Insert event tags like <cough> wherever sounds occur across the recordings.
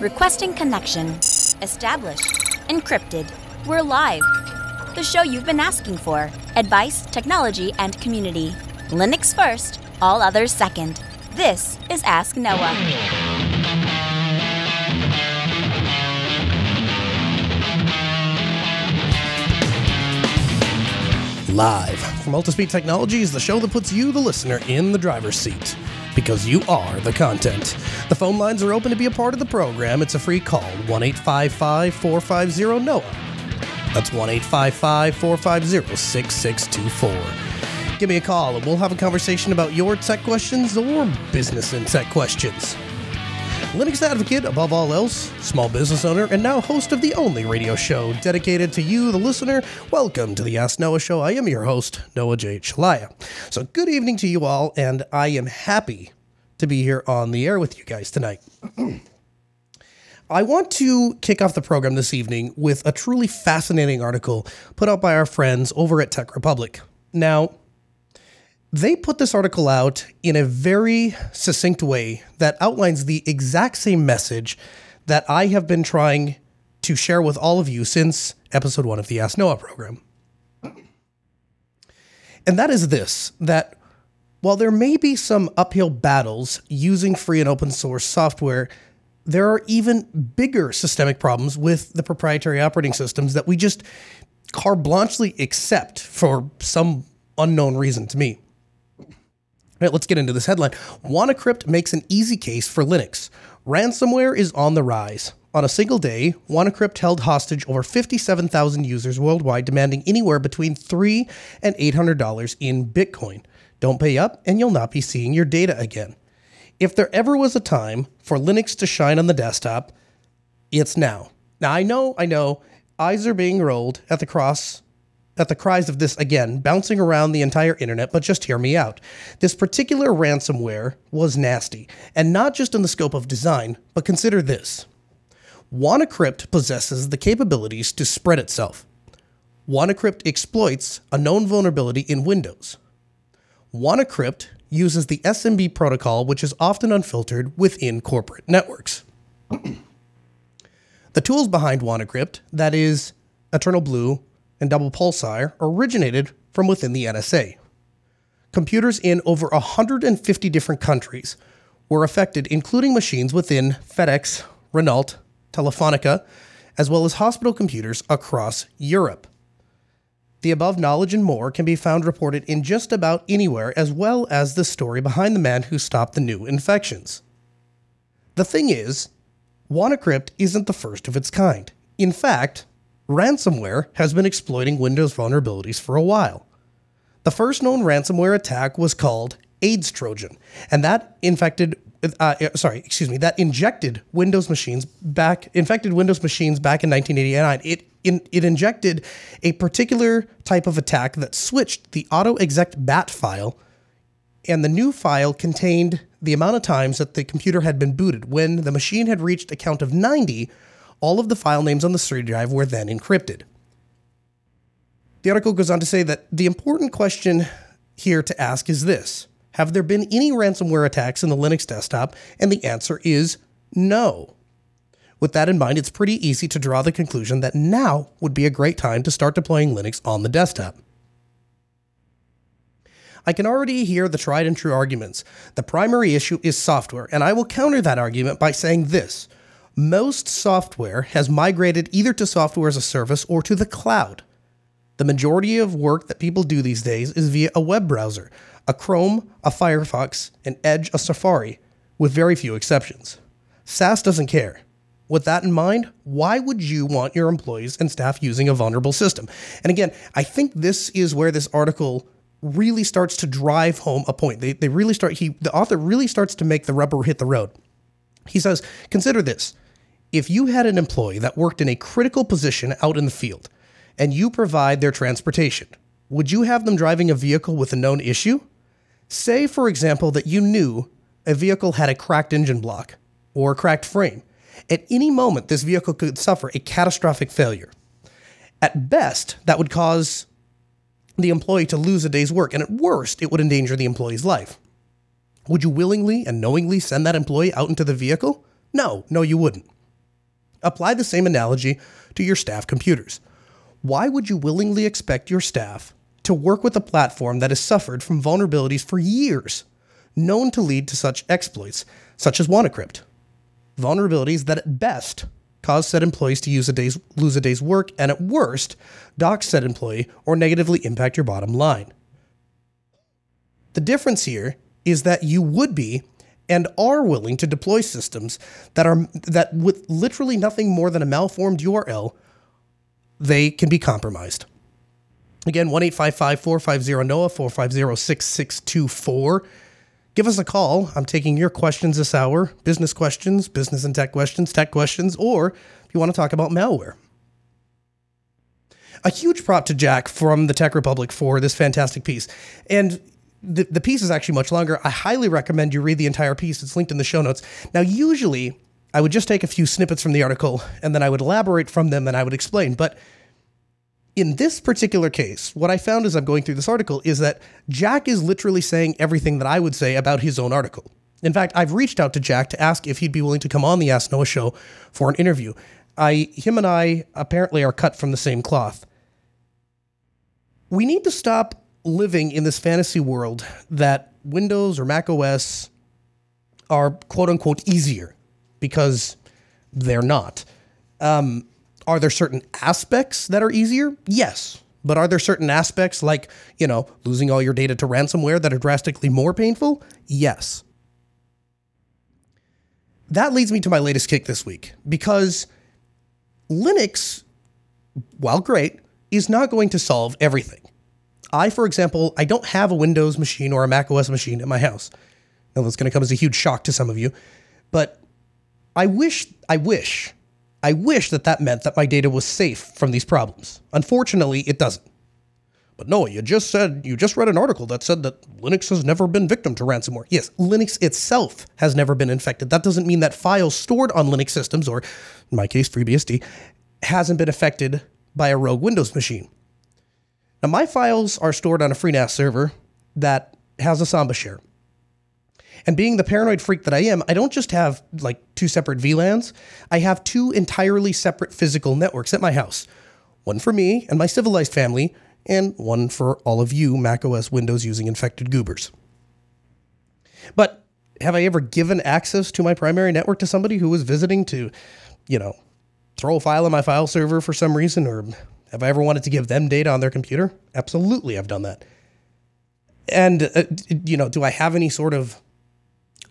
Requesting connection. Established. Encrypted. We're live. The show you've been asking for. Advice, technology, and community. Linux first, all others second. This is Ask Noah. Live from Altispeed Technologies, the show that puts you, the listener, in the driver's seat. Because you are the content. The phone lines are open to be a part of the program. It's a free call 1 855 450 NOAH. That's 1 855 450 6624. Give me a call and we'll have a conversation about your tech questions or business and tech questions. Linux advocate above all else, small business owner, and now host of the only radio show dedicated to you, the listener. Welcome to the Ask Noah Show. I am your host, Noah J. Chelliah. So, good evening to you all, and I am happy to be here on the air with you guys tonight. <clears throat> I want to kick off the program this evening with a truly fascinating article put out by our friends over at Tech Republic. Now, they put this article out in a very succinct way that outlines the exact same message that I have been trying to share with all of you since episode one of the Ask Noah program. <clears throat> And that is this that while there may be some uphill battles using free and open source software, there are even bigger systemic problems with the proprietary operating systems that we just carte blanchely accept for some unknown reason to me. All right, let's get into this headline. WannaCrypt makes an easy case for Linux. Ransomware is on the rise. On a single day, WannaCrypt held hostage over 57,000 users worldwide, demanding anywhere between 3 and $800 in Bitcoin. Don't pay up, and you'll not be seeing your data again. If there ever was a time for Linux to shine on the desktop, it's now. Now, I know, I know, eyes are being rolled at the cross at the cries of this again, bouncing around the entire internet, but just hear me out. This particular ransomware was nasty, and not just in the scope of design, but consider this. WannaCrypt possesses the capabilities to spread itself. WannaCrypt exploits a known vulnerability in Windows. WannaCrypt uses the SMB protocol, which is often unfiltered within corporate networks. <clears throat> the tools behind WannaCrypt, that is, Eternal Blue, and double pulsar originated from within the NSA. Computers in over 150 different countries were affected, including machines within FedEx, Renault, Telefonica, as well as hospital computers across Europe. The above knowledge and more can be found reported in just about anywhere, as well as the story behind the man who stopped the new infections. The thing is, WannaCrypt isn't the first of its kind. In fact, ransomware has been exploiting Windows vulnerabilities for a while. The first known ransomware attack was called AIDS Trojan, and that infected uh, sorry, excuse me, that injected Windows machines back, infected Windows machines back in 1989. It in, it injected a particular type of attack that switched the auto exec bat file, and the new file contained the amount of times that the computer had been booted. When the machine had reached a count of 90, all of the file names on the CD drive were then encrypted. The article goes on to say that the important question here to ask is this Have there been any ransomware attacks in the Linux desktop? And the answer is no. With that in mind, it's pretty easy to draw the conclusion that now would be a great time to start deploying Linux on the desktop. I can already hear the tried and true arguments. The primary issue is software, and I will counter that argument by saying this most software has migrated either to software as a service or to the cloud. The majority of work that people do these days is via a web browser, a Chrome, a Firefox, an Edge, a Safari, with very few exceptions. SaaS doesn't care. With that in mind, why would you want your employees and staff using a vulnerable system? And again, I think this is where this article really starts to drive home a point. They, they really start, he, the author really starts to make the rubber hit the road. He says, consider this if you had an employee that worked in a critical position out in the field and you provide their transportation, would you have them driving a vehicle with a known issue? Say, for example, that you knew a vehicle had a cracked engine block or a cracked frame. At any moment, this vehicle could suffer a catastrophic failure. At best, that would cause the employee to lose a day's work, and at worst, it would endanger the employee's life. Would you willingly and knowingly send that employee out into the vehicle? No, no, you wouldn't. Apply the same analogy to your staff computers. Why would you willingly expect your staff to work with a platform that has suffered from vulnerabilities for years, known to lead to such exploits, such as WannaCrypt? Vulnerabilities that at best cause said employees to use a day's, lose a day's work, and at worst, dox said employee or negatively impact your bottom line. The difference here is that you would be and are willing to deploy systems that are that with literally nothing more than a malformed URL, they can be compromised. Again, 1 450 NOAH 450 6624. Give us a call. I'm taking your questions this hour business questions, business and tech questions, tech questions, or if you want to talk about malware. A huge prop to Jack from the Tech Republic for this fantastic piece. And the, the piece is actually much longer. I highly recommend you read the entire piece. It's linked in the show notes. Now, usually I would just take a few snippets from the article and then I would elaborate from them and I would explain. But in this particular case, what I found as I'm going through this article is that Jack is literally saying everything that I would say about his own article. In fact, I've reached out to Jack to ask if he'd be willing to come on the Ask Noah show for an interview. I, him and I apparently are cut from the same cloth. We need to stop living in this fantasy world that Windows or Mac OS are quote unquote easier because they're not. Um, are there certain aspects that are easier? Yes. But are there certain aspects like, you know, losing all your data to ransomware that are drastically more painful? Yes. That leads me to my latest kick this week because Linux, while great, is not going to solve everything. I, for example, I don't have a Windows machine or a Mac OS machine at my house. Now that's going to come as a huge shock to some of you, but I wish, I wish, I wish that that meant that my data was safe from these problems. Unfortunately, it doesn't. But no, you just said, you just read an article that said that Linux has never been victim to ransomware. Yes, Linux itself has never been infected. That doesn't mean that files stored on Linux systems, or in my case, FreeBSD, hasn't been affected by a rogue Windows machine. Now, my files are stored on a FreeNAS server that has a Samba share. And being the paranoid freak that I am, I don't just have like two separate VLANs. I have two entirely separate physical networks at my house. One for me and my civilized family, and one for all of you macOS Windows using infected goobers. But have I ever given access to my primary network to somebody who was visiting to, you know, throw a file on my file server for some reason or have I ever wanted to give them data on their computer? Absolutely, I've done that. And, uh, you know, do I have any sort of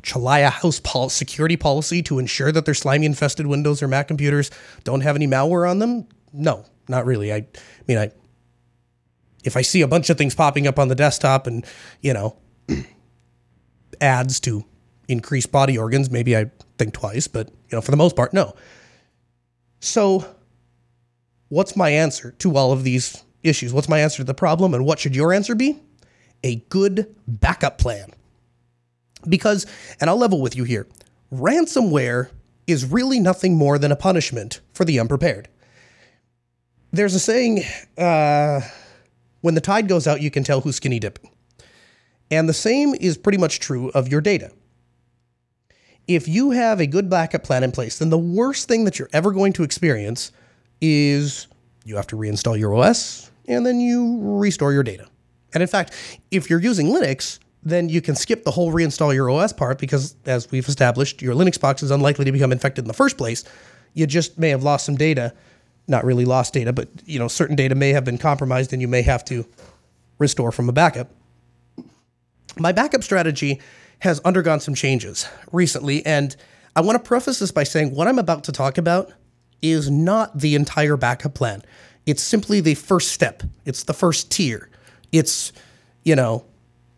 Chelliah house pol- security policy to ensure that their slimy infested Windows or Mac computers don't have any malware on them? No, not really. I, I mean, I, if I see a bunch of things popping up on the desktop and, you know, <clears throat> ads to increase body organs, maybe I think twice, but, you know, for the most part, no. So what's my answer to all of these issues? What's my answer to the problem? And what should your answer be? A good backup plan. Because, and I'll level with you here, ransomware is really nothing more than a punishment for the unprepared. There's a saying uh, when the tide goes out, you can tell who's skinny dipping. And the same is pretty much true of your data. If you have a good backup plan in place, then the worst thing that you're ever going to experience is you have to reinstall your OS and then you restore your data. And in fact, if you're using Linux, then you can skip the whole reinstall your OS part because, as we've established, your Linux box is unlikely to become infected in the first place. You just may have lost some data, not really lost data, but you know certain data may have been compromised, and you may have to restore from a backup. My backup strategy has undergone some changes recently, and I want to preface this by saying what I'm about to talk about is not the entire backup plan. It's simply the first step. It's the first tier. It's, you know,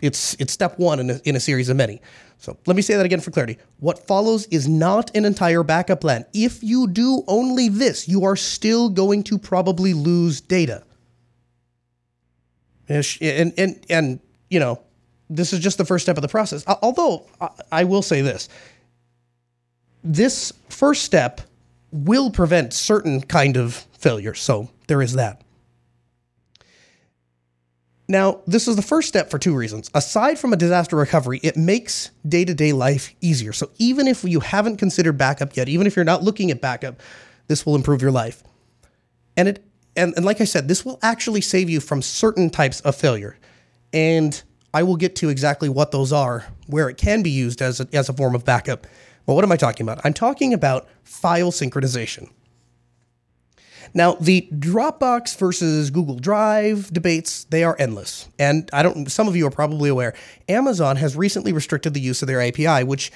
it's it's step one in a, in a series of many. So let me say that again for clarity. What follows is not an entire backup plan. If you do only this, you are still going to probably lose data. And and and you know, this is just the first step of the process. Although I will say this, this first step will prevent certain kind of failure. So there is that. Now, this is the first step for two reasons. Aside from a disaster recovery, it makes day to day life easier. So, even if you haven't considered backup yet, even if you're not looking at backup, this will improve your life. And it and, and like I said, this will actually save you from certain types of failure. And I will get to exactly what those are, where it can be used as a, as a form of backup. But what am I talking about? I'm talking about file synchronization. Now, the Dropbox versus Google Drive debates, they are endless. And I don't some of you are probably aware, Amazon has recently restricted the use of their API, which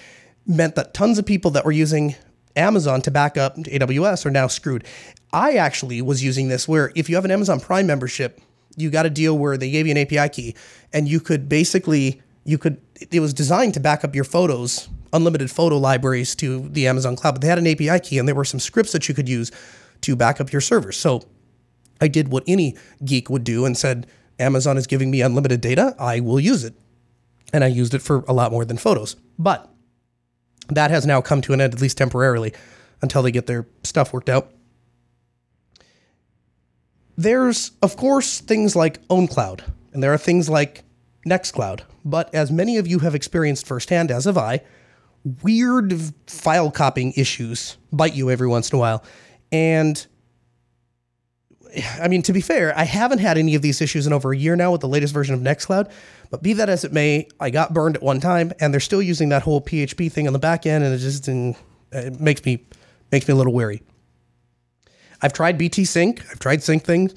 meant that tons of people that were using Amazon to back up AWS are now screwed. I actually was using this where if you have an Amazon Prime membership, you got a deal where they gave you an API key and you could basically you could it was designed to back up your photos, unlimited photo libraries to the Amazon cloud, but they had an API key and there were some scripts that you could use to back up your servers. So I did what any geek would do and said, Amazon is giving me unlimited data, I will use it. And I used it for a lot more than photos. But that has now come to an end, at least temporarily, until they get their stuff worked out. There's, of course, things like OwnCloud, and there are things like Nextcloud. But as many of you have experienced firsthand, as have I, weird file copying issues bite you every once in a while. And I mean, to be fair, I haven't had any of these issues in over a year now with the latest version of Nextcloud. But be that as it may, I got burned at one time, and they're still using that whole PHP thing on the back end, and it just it makes me makes me a little wary. I've tried BT Sync, I've tried Sync things.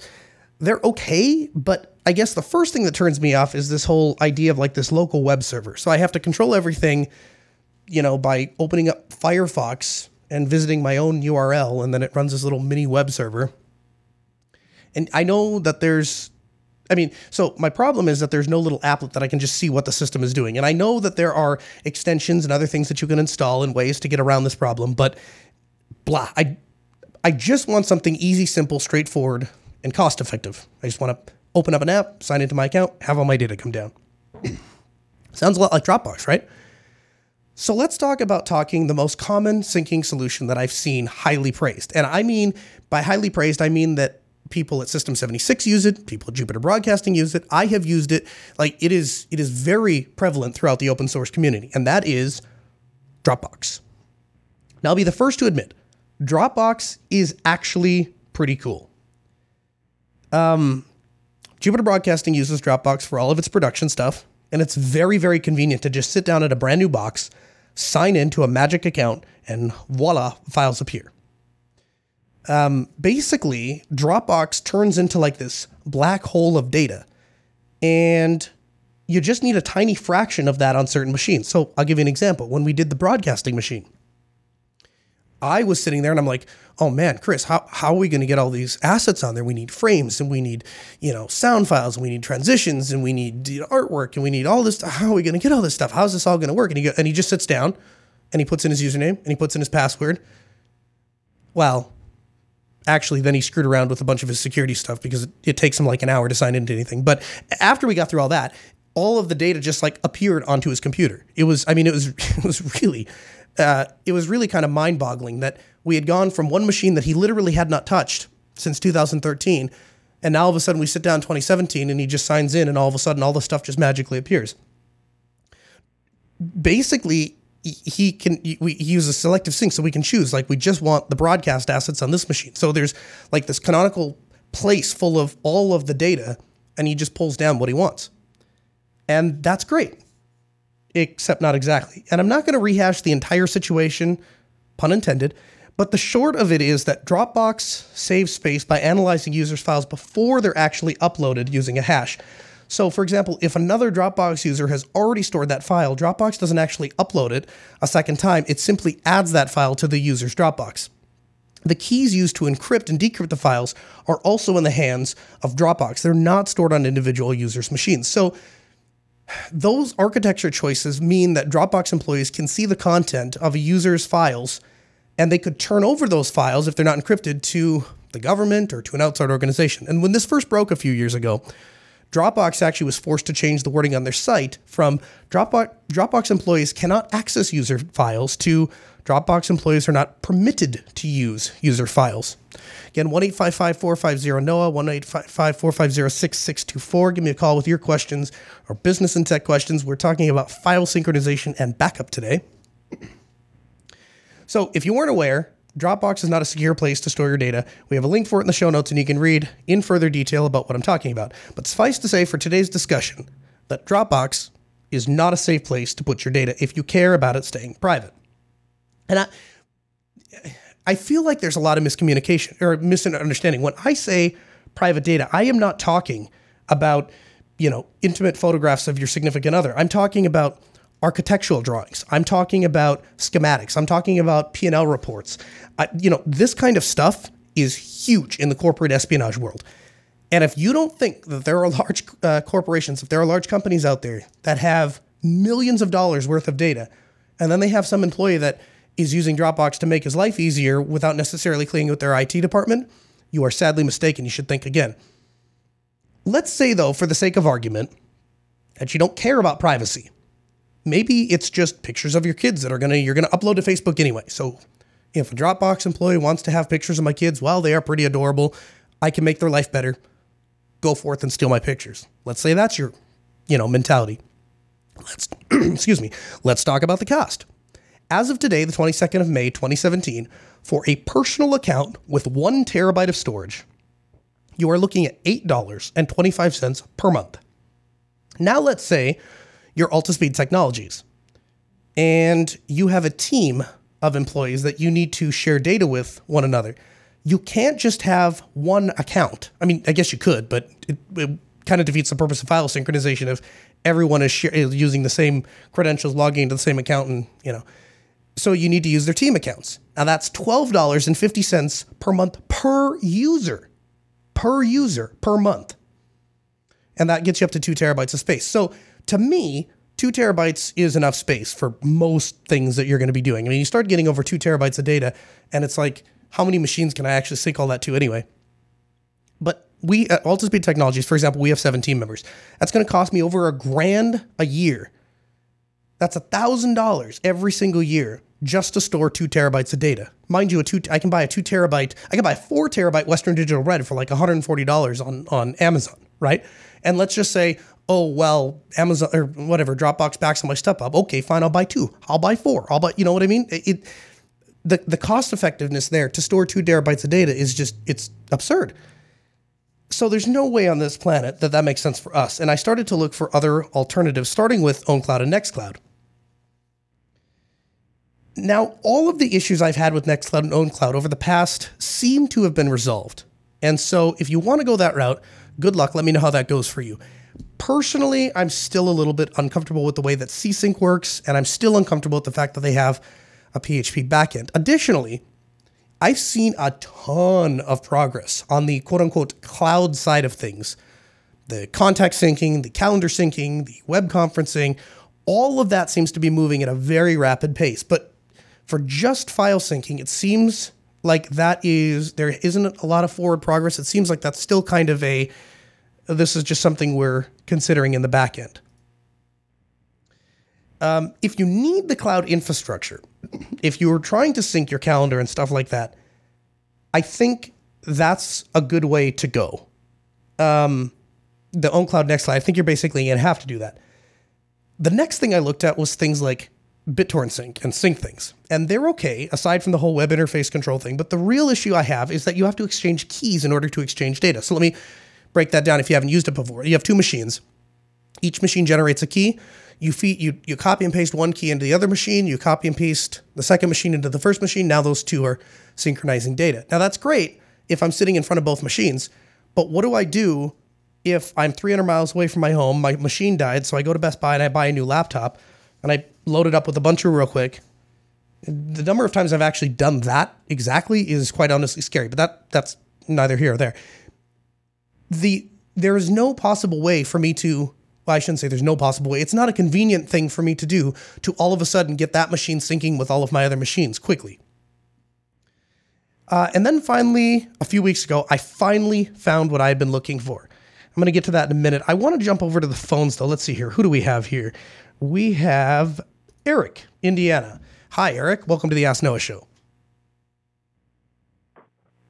They're okay, but I guess the first thing that turns me off is this whole idea of like this local web server. So I have to control everything, you know, by opening up Firefox and visiting my own URL, and then it runs this little mini web server. And I know that there's, I mean, so my problem is that there's no little applet that I can just see what the system is doing. And I know that there are extensions and other things that you can install and ways to get around this problem, but blah. I, I just want something easy, simple, straightforward, and cost effective. I just want to open up an app, sign into my account, have all my data come down. <clears throat> Sounds a lot like Dropbox, right? So let's talk about talking the most common syncing solution that I've seen highly praised. And I mean, by highly praised, I mean that people at System 76 use it, people at Jupiter Broadcasting use it. I have used it. Like it is it is very prevalent throughout the open source community, and that is Dropbox. Now I'll be the first to admit, Dropbox is actually pretty cool. Um, Jupiter Broadcasting uses Dropbox for all of its production stuff, and it's very, very convenient to just sit down at a brand new box, sign into a magic account, and voila, files appear. Um, basically, Dropbox turns into like this black hole of data, and you just need a tiny fraction of that on certain machines. So I'll give you an example. When we did the broadcasting machine, I was sitting there and I'm like, oh man, Chris, how, how are we going to get all these assets on there? We need frames and we need, you know, sound files and we need transitions and we need artwork and we need all this. How are we going to get all this stuff? How's this all going to work? And he, go, and he just sits down and he puts in his username and he puts in his password. Well, actually, then he screwed around with a bunch of his security stuff because it, it takes him like an hour to sign into anything. But after we got through all that, all of the data just like appeared onto his computer. It was, I mean, it was, <laughs> it was really uh, it was really kind of mind boggling that we had gone from one machine that he literally had not touched since 2013. And now all of a sudden we sit down 2017 and he just signs in and all of a sudden all the stuff just magically appears. Basically, he can we he uses selective sync so we can choose like we just want the broadcast assets on this machine. So there's like this canonical place full of all of the data and he just pulls down what he wants. And that's great except not exactly. And I'm not going to rehash the entire situation, pun intended, but the short of it is that Dropbox saves space by analyzing users' files before they're actually uploaded using a hash. So, for example, if another Dropbox user has already stored that file, Dropbox doesn't actually upload it a second time, it simply adds that file to the user's Dropbox. The keys used to encrypt and decrypt the files are also in the hands of Dropbox. They're not stored on individual users' machines. So, those architecture choices mean that Dropbox employees can see the content of a user's files and they could turn over those files if they're not encrypted to the government or to an outside organization. And when this first broke a few years ago, Dropbox actually was forced to change the wording on their site from Dropbox, Dropbox employees cannot access user files to Dropbox employees are not permitted to use user files. Again, 1 450 NOAH, 1 450 6624. Give me a call with your questions or business and tech questions. We're talking about file synchronization and backup today. So, if you weren't aware, Dropbox is not a secure place to store your data. We have a link for it in the show notes, and you can read in further detail about what I'm talking about. But suffice to say, for today's discussion, that Dropbox is not a safe place to put your data if you care about it staying private. And I, I feel like there's a lot of miscommunication or misunderstanding. When I say private data, I am not talking about, you know, intimate photographs of your significant other. I'm talking about architectural drawings. I'm talking about schematics. I'm talking about P&L reports. I, you know, this kind of stuff is huge in the corporate espionage world. And if you don't think that there are large uh, corporations, if there are large companies out there that have millions of dollars worth of data, and then they have some employee that is using Dropbox to make his life easier without necessarily cleaning out their IT department, you are sadly mistaken. You should think again. Let's say, though, for the sake of argument, that you don't care about privacy. Maybe it's just pictures of your kids that are gonna you're gonna upload to Facebook anyway. So if a Dropbox employee wants to have pictures of my kids, well, they are pretty adorable. I can make their life better. Go forth and steal my pictures. Let's say that's your, you know, mentality. Let's <clears throat> excuse me. Let's talk about the cost. As of today, the 22nd of May, 2017, for a personal account with one terabyte of storage, you are looking at $8.25 per month. Now, let's say you're Altispeed Technologies and you have a team of employees that you need to share data with one another. You can't just have one account. I mean, I guess you could, but it, it kind of defeats the purpose of file synchronization if everyone is, is using the same credentials, logging into the same account, and you know. So you need to use their team accounts. Now that's twelve dollars and fifty cents per month per user, per user per month, and that gets you up to two terabytes of space. So to me, two terabytes is enough space for most things that you're going to be doing. I mean, you start getting over two terabytes of data, and it's like, how many machines can I actually sync all that to anyway? But we uh, at Altispeed Technologies, for example, we have seven team members. That's going to cost me over a grand a year. That's a thousand dollars every single year just to store two terabytes of data. Mind you, a two I can buy a two terabyte, I can buy a four terabyte Western Digital Red for like $140 on on Amazon, right? And let's just say oh well amazon or whatever dropbox backs my stuff up. Okay fine i'll buy two. I'll buy four. I'll buy you know what i mean? It, it the, the cost effectiveness there to store two terabytes of data is just it's absurd. So there's no way on this planet that that makes sense for us. And i started to look for other alternatives starting with ownCloud and nextcloud now all of the issues i've had with nextcloud and ownCloud over the past seem to have been resolved and so if you want to go that route good luck let me know how that goes for you Personally, I'm still a little bit uncomfortable with the way that CSync works, and I'm still uncomfortable with the fact that they have a PHP backend. Additionally, I've seen a ton of progress on the quote unquote cloud side of things. The contact syncing, the calendar syncing, the web conferencing, all of that seems to be moving at a very rapid pace. But for just file syncing, it seems like that is, there isn't a lot of forward progress. It seems like that's still kind of a, this is just something we're considering in the back end. Um, if you need the cloud infrastructure, if you are trying to sync your calendar and stuff like that, I think that's a good way to go. Um, the OwnCloud Nextcloud, I think you're basically going to have to do that. The next thing I looked at was things like BitTorrent Sync and sync things. And they're okay, aside from the whole web interface control thing. But the real issue I have is that you have to exchange keys in order to exchange data. So let me break that down if you haven't used it before. You have two machines. Each machine generates a key. You feed you you copy and paste one key into the other machine. You copy and paste the second machine into the first machine. Now those two are synchronizing data. Now that's great if I'm sitting in front of both machines. But what do I do if I'm 300 miles away from my home? My machine died, so I go to Best Buy and I buy a new laptop, and I load it up with a bunch of real quick. The number of times I've actually done that exactly is quite honestly scary. But that that's neither here or there the there is no possible way for me to well, I shouldn't say there's no possible way. It's not a convenient thing for me to do to all of a sudden get that machine syncing with all of my other machines quickly. Uh, and then finally, a few weeks ago, I finally found what I had been looking for. I'm going to get to that in a minute. I want to jump over to the phones though. Let's see here. Who do we have here? We have Eric, Indiana. Hi, Eric. Welcome to the Ask Noah Show.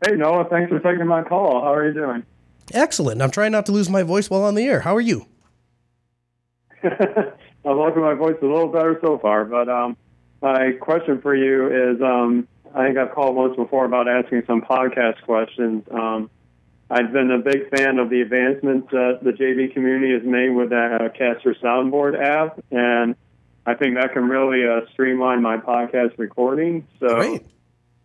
Hey, Noah. Thanks for taking my call. How are you doing? Excellent. I'm trying not to lose my voice while on the air. How are you? <laughs> I'm liking my voice a little better so far, but um, my question for you is um, I think I've called once before about asking some podcast questions. Um, I've been a big fan of the advancements that the JB community has made with that uh, Caster Soundboard app, and I think that can really uh, streamline my podcast recording. So Great.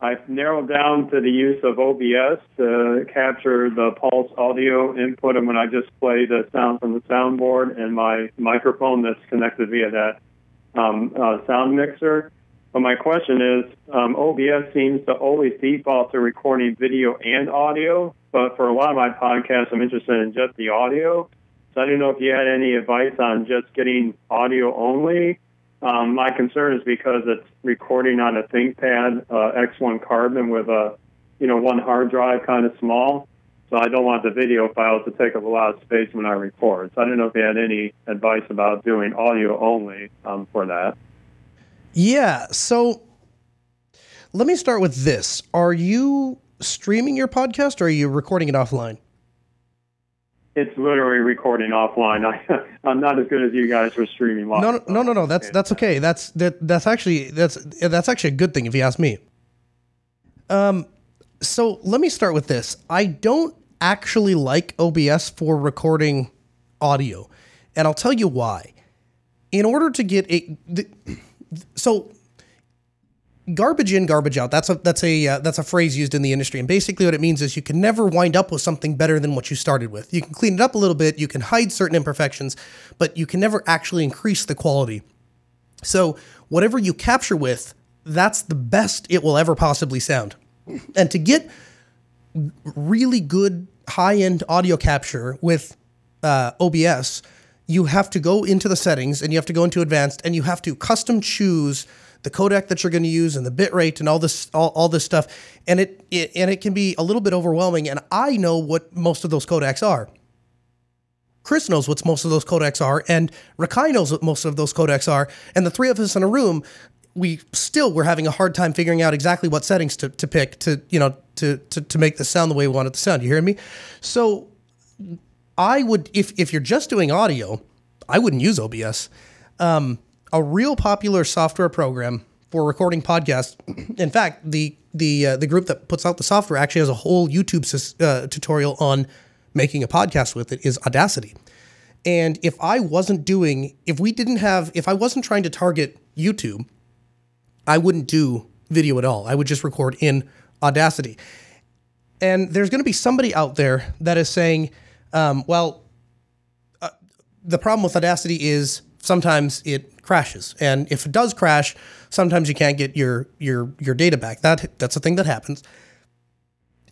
I've narrowed down to the use of OBS to capture the pulse audio input, and when I just play the sound from the soundboard and my microphone that's connected via that um, uh, sound mixer. But my question is, um, OBS seems to always default to recording video and audio, but for a lot of my podcasts, I'm interested in just the audio. So I didn't know if you had any advice on just getting audio only. Um, my concern is because it's recording on a ThinkPad uh, X1 Carbon with a, you know, one hard drive, kind of small. So I don't want the video files to take up a lot of space when I record. So I don't know if you had any advice about doing audio only um, for that. Yeah. So let me start with this. Are you streaming your podcast or are you recording it offline? It's literally recording offline. <laughs> I, I'm not as good as you guys for streaming live. No, no, no, no, no. That's that's okay. That's that that's actually that's that's actually a good thing if you ask me. Um, so let me start with this. I don't actually like OBS for recording audio, and I'll tell you why. In order to get a, the, so garbage in, garbage out. That's a that's a uh, that's a phrase used in the industry, and basically what it means is you can never wind up with something better than what you started with. You can clean it up a little bit, you can hide certain imperfections, but you can never actually increase the quality. So whatever you capture with, that's the best it will ever possibly sound. And to get really good high end audio capture with uh, OBS, you have to go into the settings and you have to go into advanced and you have to custom choose the codec that you're going to use and the bit rate and all this all, all this stuff and it, it and it can be a little bit overwhelming and I know what most of those codecs are. Chris knows what most of those codecs are, and Rakai knows what most of those codecs are, and the three of us in a room, we still were having a hard time figuring out exactly what settings to, to pick to you know to, to to make the sound the way we want it to sound. You hear me? So I would if if you're just doing audio, I wouldn't use OBS. Um, a real popular software program for recording podcasts. <clears throat> In fact, the the uh, the group that puts out the software actually has a whole YouTube uh, tutorial on making a podcast with it. Is Audacity. And if I wasn't doing, if we didn't have, if I wasn't trying to target YouTube, I wouldn't do video at all. I would just record in Audacity. And there's going to be somebody out there that is saying, um, well, uh, the problem with Audacity is sometimes it crashes, and if it does crash, sometimes you can't get your your your data back. That that's a thing that happens.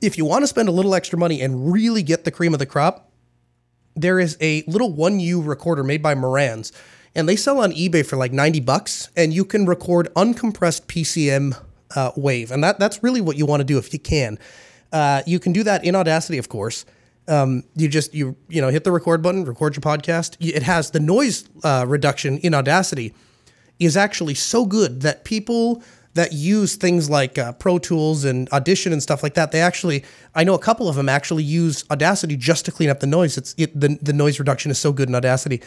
If you want to spend a little extra money and really get the cream of the crop, there is a little 1U recorder made by Marantz, and they sell on eBay for like 90 bucks, and you can record uncompressed PCM uh, wave, and that that's really what you want to do if you can. Uh, you can do that in Audacity, of course. Um, you just you you know hit the record button, record your podcast. It has the noise uh, reduction in Audacity is actually so good that people that use things like uh, Pro Tools and Audition and stuff like that, they actually I know a couple of them actually use Audacity just to clean up the noise. It's it, the the noise reduction is so good in Audacity.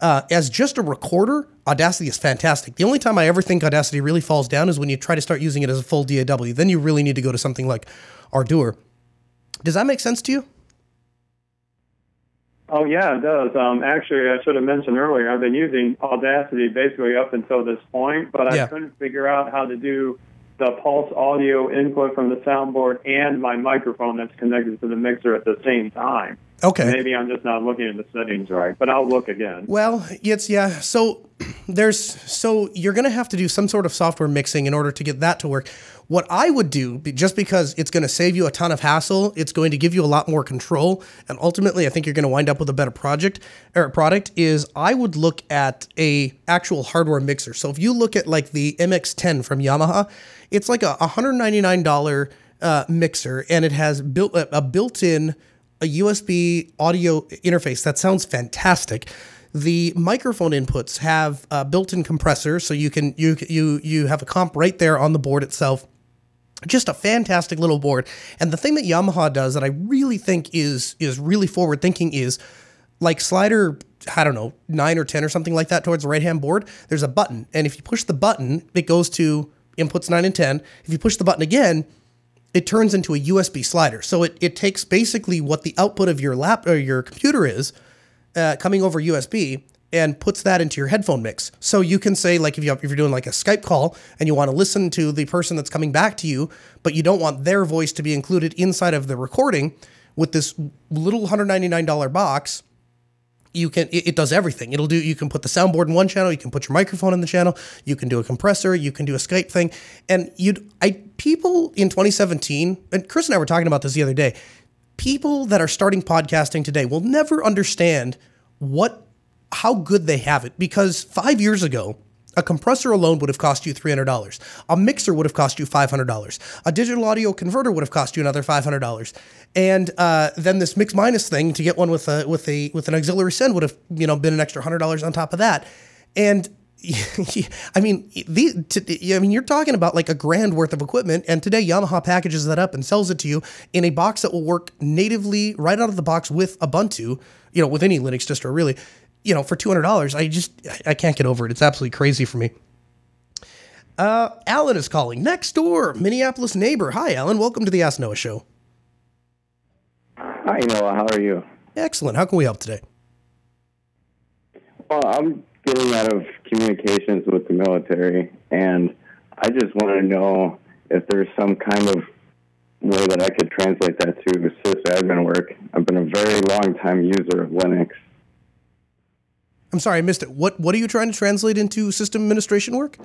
Uh, as just a recorder, Audacity is fantastic. The only time I ever think Audacity really falls down is when you try to start using it as a full DAW. Then you really need to go to something like Ardour. Does that make sense to you? Oh yeah, it does. Um, actually, I should have mentioned earlier. I've been using Audacity basically up until this point, but Yeah. I couldn't figure out how to do the pulse audio input from the soundboard and my microphone that's connected to the mixer at the same time. Okay. Maybe I'm just not looking at the settings right, but I'll look again. Well, it's yeah. So there's so you're gonna have to do some sort of software mixing in order to get that to work. What I would do, just because it's going to save you a ton of hassle, it's going to give you a lot more control, and ultimately, I think you're going to wind up with a better project or product. Is I would look at a actual hardware mixer. So if you look at like the MX10 from Yamaha, it's like a 199 dollar uh, mixer, and it has built a, a built-in a USB audio interface that sounds fantastic. The microphone inputs have a built-in compressor, so you can you you you have a comp right there on the board itself. Just a fantastic little board. And the thing that Yamaha does that I really think is is really forward thinking is like slider I don't know, 9 or 10 or something like that towards the right-hand board, there's a button. And if you push the button, it goes to inputs 9 and 10. If you push the button again, it turns into a USB slider. So it, it takes basically what the output of your lap or your computer is uh, coming over USB and puts that into your headphone mix. So you can say like if you if you're doing like a Skype call and you want to listen to the person that's coming back to you, but you don't want their voice to be included inside of the recording with this little $199 box, you can it, does everything it'll do you can put the soundboard in one channel you can put your microphone in the channel you can do a compressor you can do a skype thing and you i people in 2017 and chris and i were talking about this the other day people that are starting podcasting today will never understand what how good they have it because five years ago a compressor alone would have cost you $300. A mixer would have cost you $500. A digital audio converter would have cost you another $500. And uh, then this mix minus thing to get one with a with a with an auxiliary send would have you know been an extra hundred dollars on top of that. And <laughs> I mean, the, to, I mean, you're talking about like a grand worth of equipment, and today Yamaha packages that up and sells it to you in a box that will work natively right out of the box with Ubuntu, you know, with any Linux distro, really you know, for two hundred dollars, I just I can't get over it. It's absolutely crazy for me. Uh, Alan is calling next door, Minneapolis neighbor. Hi, Alan. Welcome to the Ask Noah Show. Hi, Noah. How are you? Excellent. How can we help today? Well, I'm getting out of communications with the military, and I just want to know if there's some kind of way that I could translate that to the sysadmin work. I've been a very long time user of Linux, I'm sorry, I missed it. What what are you trying to translate into system administration work?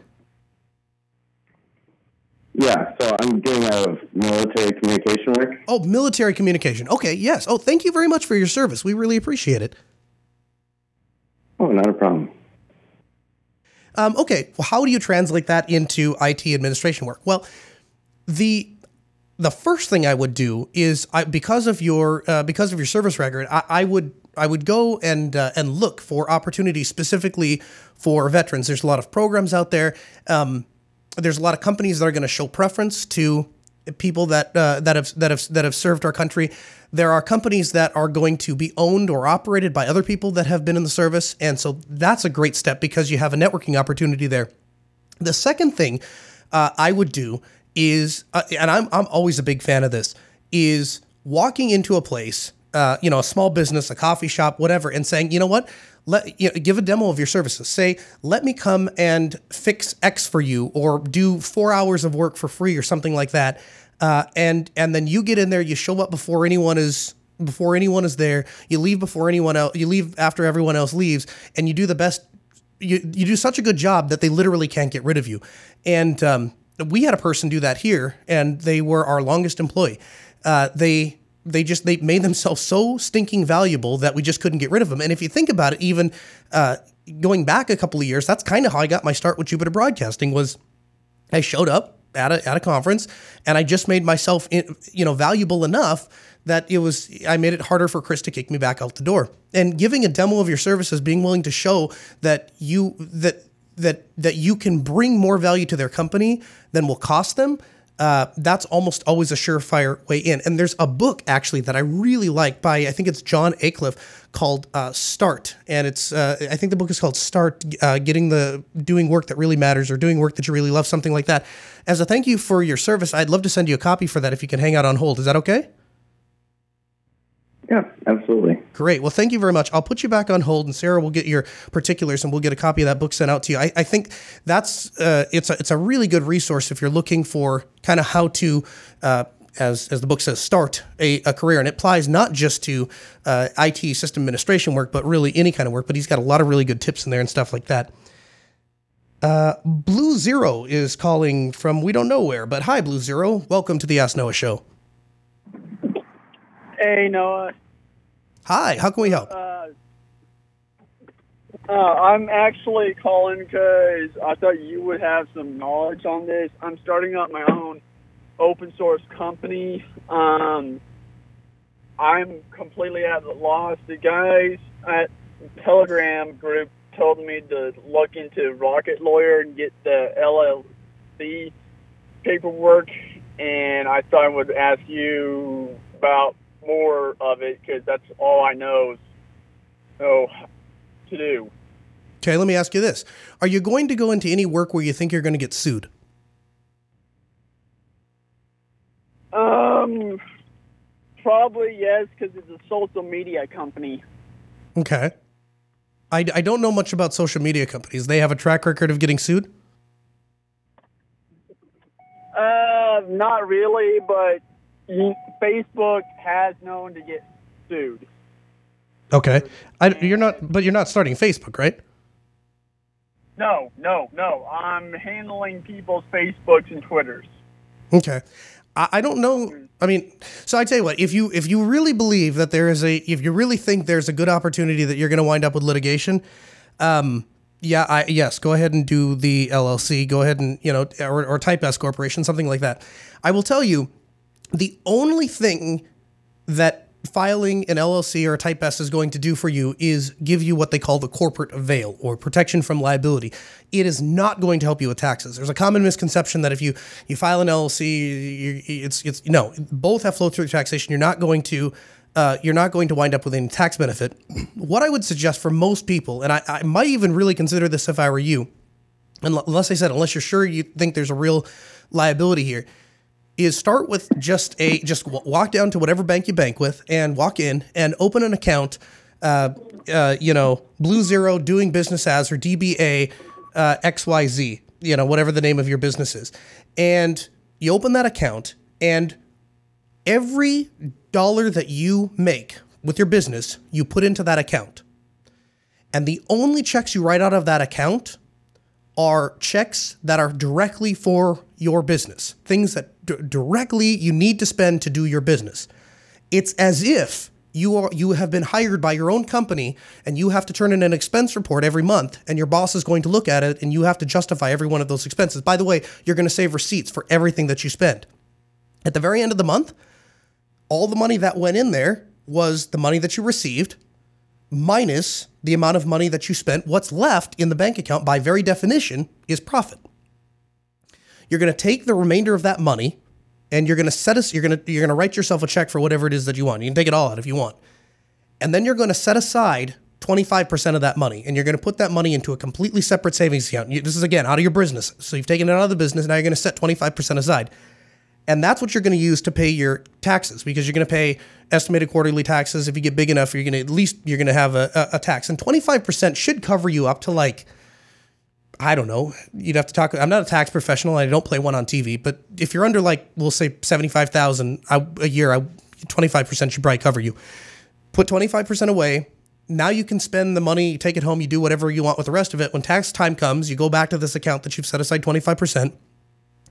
Yeah, so I'm getting out of military communication work. Oh, military communication. Okay, yes. Oh, thank you very much for your service. We really appreciate it. Oh, not a problem. Um, okay, well, how do you translate that into IT administration work? Well, the the first thing I would do is I, because of your uh, because of your service record, I, I would I would go and uh, and look for opportunities specifically for veterans. There's a lot of programs out there. Um, there's a lot of companies that are going to show preference to people that uh, that have that have that have served our country. There are companies that are going to be owned or operated by other people that have been in the service, and so that's a great step because you have a networking opportunity there. The second thing uh, I would do is, uh, and I'm I'm always a big fan of this, is walking into a place uh, you know, a small business, a coffee shop, whatever, and saying, you know what, let you know, give a demo of your services. Say, let me come and fix X for you, or do four hours of work for free, or something like that. Uh, and and then you get in there, you show up before anyone is before anyone is there. You leave before anyone else. You leave after everyone else leaves, and you do the best. You you do such a good job that they literally can't get rid of you. And um, we had a person do that here, and they were our longest employee. Uh, they they just they made themselves so stinking valuable that we just couldn't get rid of them. And if you think about it, even uh, going back a couple of years, that's kind of how I got my start with Jupiter Broadcasting. Was I showed up at a at a conference and I just made myself you know valuable enough that it was I made it harder for Chris to kick me back out the door. And giving a demo of your services, being willing to show that you that that that you can bring more value to their company than will cost them uh, that's almost always a surefire way in. And there's a book actually that I really like by I think it's John Acuff called uh, Start, and it's uh, I think the book is called Start, uh, getting the doing work that really matters or doing work that you really love, something like that. As a thank you for your service, I'd love to send you a copy for that if you can hang out on hold. Is that okay? Yeah, absolutely. Great. Well, thank you very much. I'll put you back on hold, and Sarah will get your particulars, and we'll get a copy of that book sent out to you. I, I think that's uh, it's a it's a really good resource if you're looking for kind of how to. Uh, as, as the book says, start a, a career. And it applies not just to uh, IT system administration work, but really any kind of work. But he's got a lot of really good tips in there and stuff like that. Uh, Blue Zero is calling from we don't know where, but hi, Blue Zero. Welcome to the Ask Noah show. Hey, Noah. Hi, how can we help? Uh, uh, I'm actually calling because I thought you would have some knowledge on this. I'm starting up my own open source company. Um, I'm completely at a loss. The guys at Telegram group told me to look into Rocket Lawyer and get the LLC paperwork, and I thought I would ask you about more of it because that's all I know so oh, to do. Okay, let me ask you this: Are you going to go into any work where you think you're going to get sued? Um, probably yes, because it's a social media company. Okay. I, I don't know much about social media companies. They have a track record of getting sued. Uh, not really, but Facebook has known to get sued. Okay. I, you're not, but you're not starting Facebook, right? No, no, no. I'm handling people's Facebooks and Twitters. Okay. I, I don't know. I mean, so I tell you what, if you if you really believe that there is a, if you really think there's a good opportunity that you're going to wind up with litigation, um, yeah, I yes, go ahead and do the LLC. Go ahead and you know, or, or Type S Corporation, something like that. I will tell you, the only thing that filing an LLC or a Type S is going to do for you is give you what they call the corporate veil or protection from liability. It is not going to help you with taxes. There's a common misconception that if you you file an LLC, you, it's it's no, both have flow through taxation. You're not going to uh, you're not going to wind up with any tax benefit. What I would suggest for most people, and I, I might even really consider this if I were you, unless I said unless you're sure you think there's a real liability here is start with just a just walk down to whatever bank you bank with and walk in and open an account. Uh, uh, you know, Blue Zero doing business as or DBA uh, XYZ, you know, whatever the name of your business is. And you open that account, and every dollar that you make with your business, you put into that account. And the only checks you write out of that account are checks that are directly for your business, things that d- directly you need to spend to do your business. It's as if you are you have been hired by your own company and you have to turn in an expense report every month and your boss is going to look at it and you have to justify every one of those expenses. By the way, you're going to save receipts for everything that you spend. At the very end of the month, all the money that went in there was the money that you received minus the amount of money that you spent. What's left in the bank account, by very definition, is profit. You're going to take the remainder of that money and you're going to set us, you're going to, you're going to write yourself a check for whatever it is that you want. You can take it all out if you want. And then you're going to set aside 25% of that money and you're going to put that money into a completely separate savings account. This is again out of your business. So you've taken it out of the business. Now you're going to set 25% aside. And that's what you're going to use to pay your taxes because you're going to pay estimated quarterly taxes. If you get big enough, you're going to at least you're going to have a, a, a tax. And 25% should cover you up to like I don't know. You'd have to talk. I'm not a tax professional. I don't play one on TV. But if you're under like we'll say 75,000 a year, 25% should probably cover you. Put 25% away. Now you can spend the money, take it home, you do whatever you want with the rest of it. When tax time comes, you go back to this account that you've set aside 25%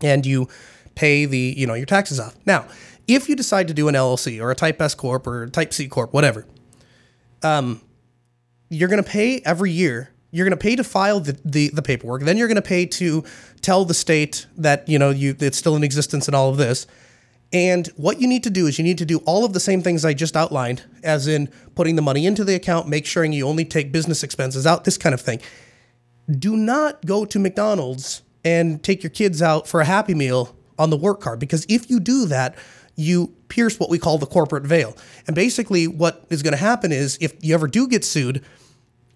and you pay the, you know, your taxes off. Now, if you decide to do an LLC or a Type S corp or Type C corp, whatever, um, you're going to pay every year. You're going to pay to file the, the, the paperwork. Then you're going to pay to tell the state that you know you it's still in existence and all of this. And what you need to do is you need to do all of the same things I just outlined, as in putting the money into the account, make sure you only take business expenses out, this kind of thing. Do not go to McDonald's and take your kids out for a Happy Meal on the work card because if you do that, you pierce what we call the corporate veil. And basically, what is going to happen is if you ever do get sued,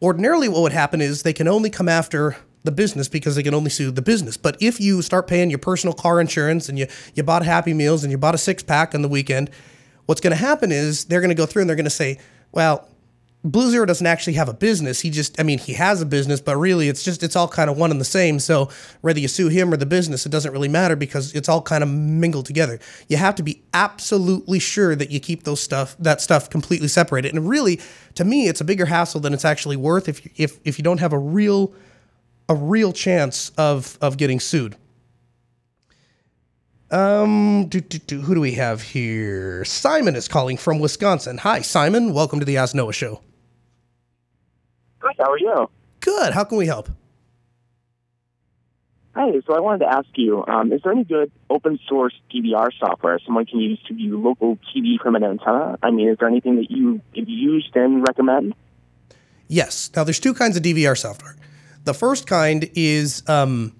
ordinarily what would happen is they can only come after the business because they can only sue the business. But if you start paying your personal car insurance and you, you bought Happy Meals and you bought a six pack on the weekend, what's going to happen is they're going to go through and they're going to say, well, Blue Zero doesn't actually have a business. He just, I mean, he has a business, but really it's just, it's all kind of one and the same. So whether you sue him or the business, it doesn't really matter because it's all kind of mingled together. You have to be absolutely sure that you keep those stuff, that stuff completely separated. And really, to me, it's a bigger hassle than it's actually worth if, if, if you don't have a real, a real chance of, of getting sued. Um, do, do, do, who do we have here? Simon is calling from Wisconsin. Hi, Simon. Welcome to the Ask Noah Show. Hi, how are you? Good. How can we help? Hi, so I wanted to ask you, um, is there any good open source DVR software someone can use to view local TV from an antenna? I mean, is there anything that you have used and recommend? Yes. Now, there's two kinds of DVR software. The first kind is um,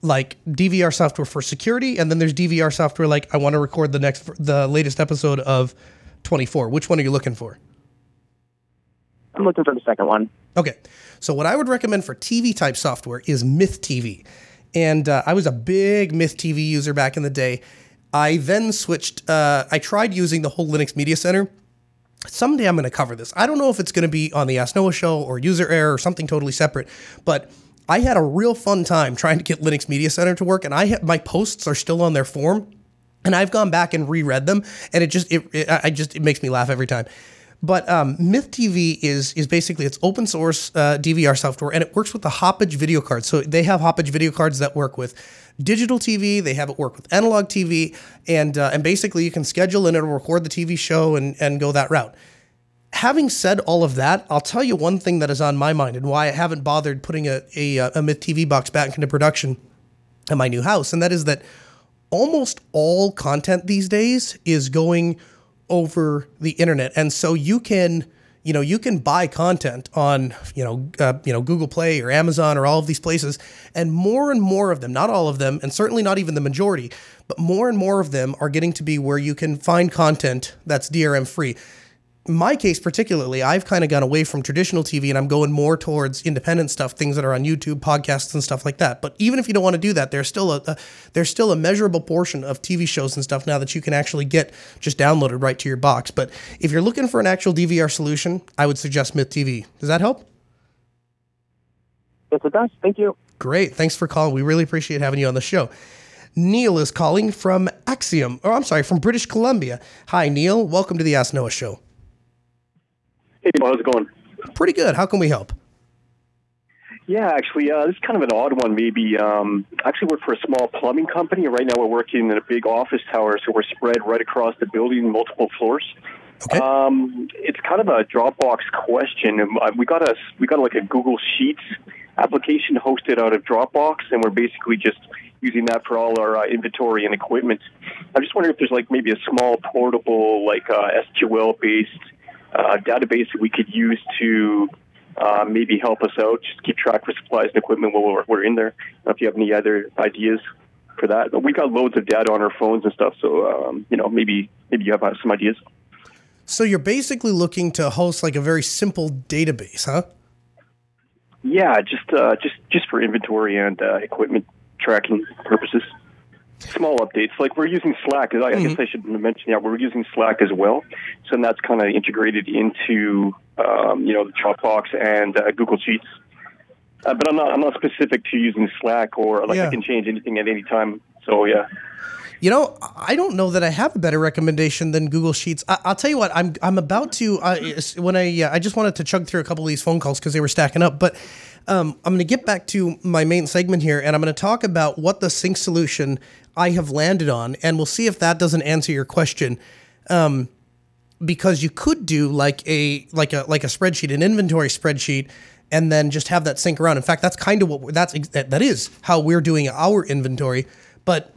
like DVR software for security, and then there's DVR software like I want to record the next, the latest episode of 24. Which one are you looking for? I'm looking for the second one. Okay. So what I would recommend for TV type software is Myth TV. And uh, I was a big Myth TV user back in the day. I then switched. Uh, I tried using the whole Linux Media Center. Someday I'm going to cover this. I don't know if it's going to be on the Ask Noah show or User Error or something totally separate, but I had a real fun time trying to get Linux Media Center to work, and I have, my posts are still on their form, and I've gone back and reread them, and it just it, it I just it makes me laugh every time. But um, Myth TV is is basically it's open source uh, DVR software, and it works with the Hauppauge video cards. So they have Hauppauge video cards that work with digital TV. They have it work with analog TV, and uh, and basically you can schedule and it'll record the TV show and and go that route. Having said all of that, I'll tell you one thing that is on my mind and why I haven't bothered putting a a, a Myth TV box back into production at my new house, and that is that almost all content these days is going over the internet, and so you can you know you can buy content on you know uh, you know Google Play or Amazon or all of these places, and more and more of them, not all of them, and certainly not even the majority, but more and more of them are getting to be where you can find content that's DRM free my case particularly, I've kind of gone away from traditional TV and I'm going more towards independent stuff, things that are on YouTube, podcasts, and stuff like that. But even if you don't want to do that, there's still a, a, there's still a measurable portion of TV shows and stuff now that you can actually get just downloaded right to your box. But if you're looking for an actual DVR solution, I would suggest Myth TV. Does that help? Yes, it does. Thank you. Great. Thanks for calling. We really appreciate having you on the show. Neil is calling from Axiom, or I'm sorry, from British Columbia. Hi, Neil. Welcome to the Ask Noah Show. Hey, how's it going? Pretty good. How can we help? Yeah, actually, uh, this is kind of an odd one. Maybe um, I actually work for a small plumbing company. Right now, we're working in a big office tower, so we're spread right across the building, multiple floors. Okay. Um, it's kind of a Dropbox question. Um, uh, We got a we got like a Google Sheets application hosted out of Dropbox, and we're basically just using that for all our uh, inventory and equipment. I'm just wondering if there's like maybe a small portable, like uh, SQL based uh, database that we could use to uh, maybe help us out, just keep track of supplies and equipment while we're, we're in there. I don't know if you have any other ideas for that. But we got loads of data on our phones and stuff, so um, you know maybe maybe you have uh, some ideas. So you're basically looking to host like a very simple database, huh? Yeah, just uh, just just for inventory and uh, equipment tracking purposes. Small updates, like we're using Slack. I, I guess I should mention, yeah, we're using Slack as well. So that's kind of integrated into um, you know the Dropbox and uh, Google Sheets. Uh, but I'm not I'm not specific to using Slack or like Yeah. I can change anything at any time. So yeah. You know, I don't know that I have a better recommendation than Google Sheets. I, I'll tell you what, I'm I'm about to uh, when I uh, I just wanted to chug through a couple of these phone calls because they were stacking up, but um, I'm going to get back to my main segment here, and I'm going to talk about what the sync solution I have landed on, and we'll see if that doesn't answer your question. Um, because you could do like a like a like a spreadsheet, an inventory spreadsheet, and then just have that sync around. In fact, that's kind of what that's that is how we're doing our inventory, but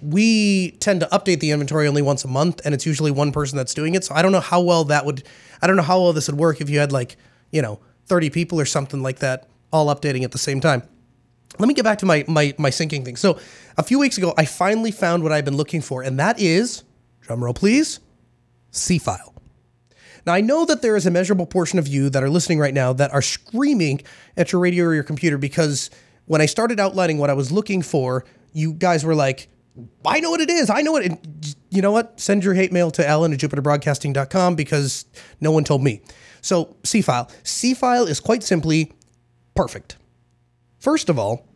we tend to update the inventory only once a month and it's usually one person that's doing it so i don't know how well that would i don't know how well this would work if you had like you know 30 people or something like that all updating at the same time let me get back to my my my syncing thing so a few weeks ago i finally found what i've been looking for and that is drum roll please Seafile now, I know that there is a measurable portion of you that are listening right now that are screaming at your radio or your computer because when I started outlining what I was looking for, you guys were like, I know what it is. I know it. You know what? Send your hate mail to Alan at jupiterbroadcasting.com because no one told me. So, Seafile. C file is quite simply perfect. First of all,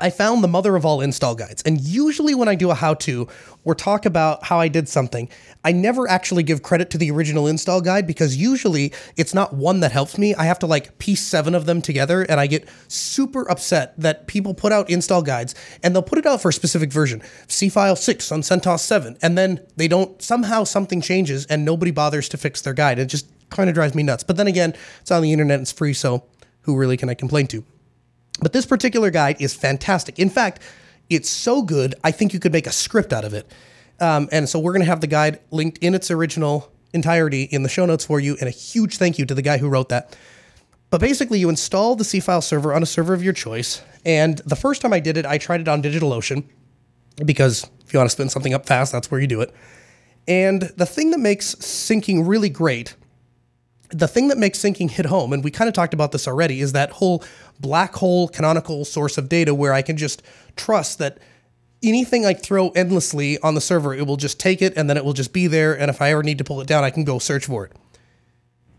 I found the mother of all install guides. And usually, when I do a how to or talk about how I did something, I never actually give credit to the original install guide because usually it's not one that helps me. I have to like piece seven of them together, and I get super upset that people put out install guides and they'll put it out for a specific version Seafile 6 on CentOS 7, and then they don't somehow something changes and nobody bothers to fix their guide. It just kind of drives me nuts. But then again, it's on the internet, it's free, so who really can I complain to? But this particular guide is fantastic. In fact, it's so good, I think you could make a script out of it. Um, and so we're going to have the guide linked in its original entirety in the show notes for you. And a huge thank you to the guy who wrote that. But basically, you install the Seafile server on a server of your choice. And the first time I did it, I tried it on DigitalOcean because if you want to spin something up fast, that's where you do it. And the thing that makes syncing really great the thing that makes syncing hit home, and we kind of talked about this already, is that whole black hole canonical source of data where I can just trust that anything I throw endlessly on the server, it will just take it and then it will just be there. And if I ever need to pull it down, I can go search for it.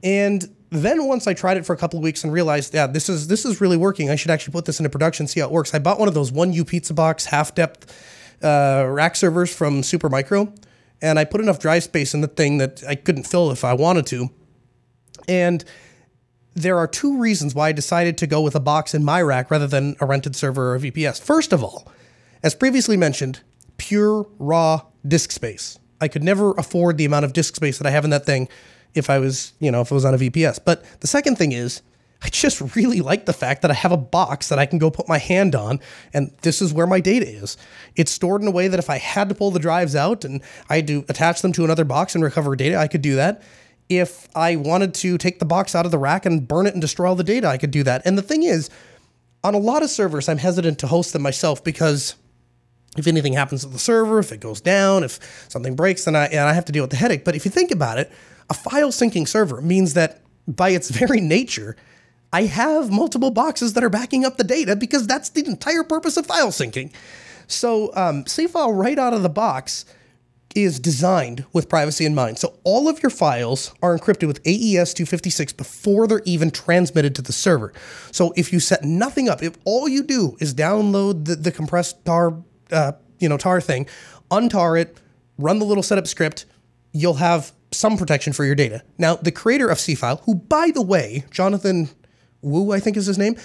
And then once I tried it for a couple of weeks and realized, yeah, this is this is really working. I should actually put this into production, see how it works. I bought one of those one U pizza box half depth uh, rack servers from Supermicro, and I put enough drive space in the thing that I couldn't fill if I wanted to. And there are two reasons why I decided to go with a box in my rack rather than a rented server or a VPS. First of all, as previously mentioned, pure raw disk space. I could never afford the amount of disk space that I have in that thing if I was, you know, if it was on a VPS. But the second thing is, I just <laughs> really like the fact that I have a box that I can go put my hand on, and this is where my data is. It's stored in a way that if I had to pull the drives out and I had to attach them to another box and recover data, I could do that. If I wanted to take the box out of the rack and burn it and destroy all the data, I could do that. And the thing is, on a lot of servers, I'm hesitant to host them myself because if anything happens to the server, if it goes down, if something breaks, then I, and I have to deal with the headache. But if you think about it, a file syncing server means that by its <laughs> very nature, I have multiple boxes that are backing up the data because that's the entire purpose of file syncing. So, um, File right out of the box is designed with privacy in mind. So, all of your files are encrypted with AES 256 before they're even transmitted to the server. So, if you set nothing up, if all you do is download the, the compressed tar, uh, you know, tar thing, untar it, run the little setup script, you'll have some protection for your data. Now, the creator of Seafile, who by the way, Jonathan Wu, I think is his name,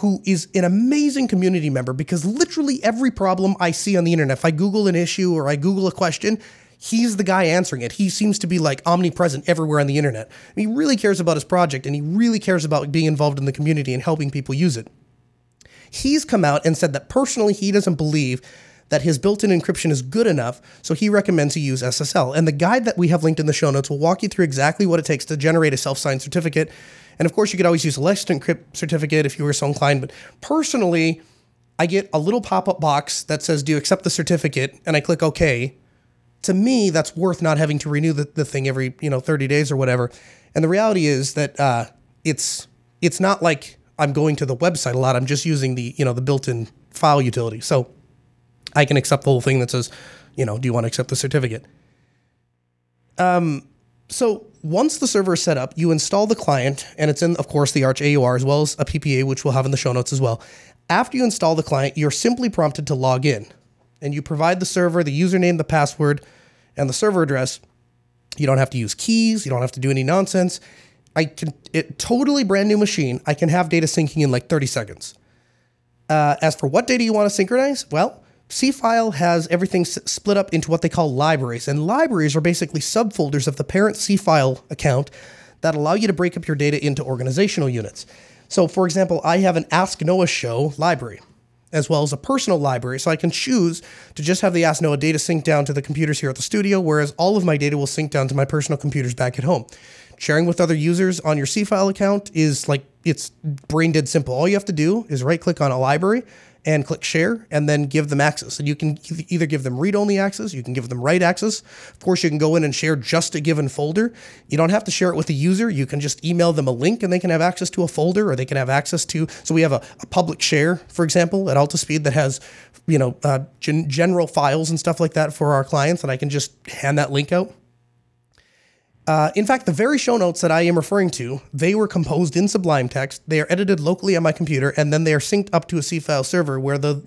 who is an amazing community member because literally every problem I see on the internet, if I Google an issue or I Google a question, he's the guy answering it. He seems to be like omnipresent everywhere on the internet. And he really cares about his project and he really cares about being involved in the community and helping people use it. He's come out and said that personally he doesn't believe that his built-in encryption is good enough, so he recommends you use SSL. And the guide that we have linked in the show notes will walk you through exactly what it takes to generate a self-signed certificate. And of course, you could always use a Let's Encrypt certificate if you were so inclined. But personally, I get a little pop-up box that says, "Do you accept the certificate?" And I click OK. To me, that's worth not having to renew the, the thing every you know 30 days or whatever. And the reality is that uh, it's it's not like I'm going to the website a lot. I'm just using the you know the built-in file utility. So I can accept the whole thing that says, you know, do you want to accept the certificate? Um, so once the server is set up, you install the client, and it's in, of course, the Arch AUR as well as a PPA, which we'll have in the show notes as well. After you install the client, you're simply prompted to log in, and you provide the server the username, the password, and the server address. You don't have to use keys. You don't have to do any nonsense. I can it totally brand new machine. I can have data syncing in like 30 seconds. Uh, as for what data you want to synchronize, well, Seafile has everything split up into what they call libraries, and libraries are basically subfolders of the parent Seafile account that allow you to break up your data into organizational units. So, for example, I have an Ask Noah Show library, as well as a personal library, so I can choose to just have the Ask Noah data sync down to the computers here at the studio, whereas all of my data will sync down to my personal computers back at home. Sharing with other users on your Seafile account is like it's brain dead simple. All you have to do is right click on a library and click share and then give them access. And you can either give them read only access, you can give them write access. Of course, you can go in and share just a given folder. You don't have to share it with the user. You can just email them a link and they can have access to a folder or they can have access to. So we have a, a public share, for example, at Altispeed that has, you know, uh, gen- general files and stuff like that for our clients. And I can just hand that link out. Uh, in fact, the very show notes that I am referring to, they were composed in Sublime Text. They are edited locally on my computer, and then they are synced up to a Seafile server. Where the,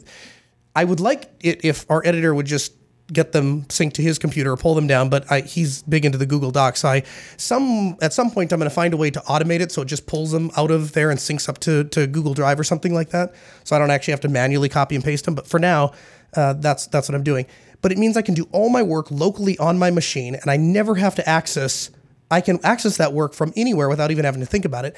I would like it if our editor would just get them synced to his computer or pull them down. But I, he's big into the Google Docs. So I, some at some point, I'm going to find a way to automate it so it just pulls them out of there and syncs up to to Google Drive or something like that. So I don't actually have to manually copy and paste them. But for now, uh, that's that's what I'm doing but it means I can do all my work locally on my machine and I never have to access I can access that work from anywhere without even having to think about it.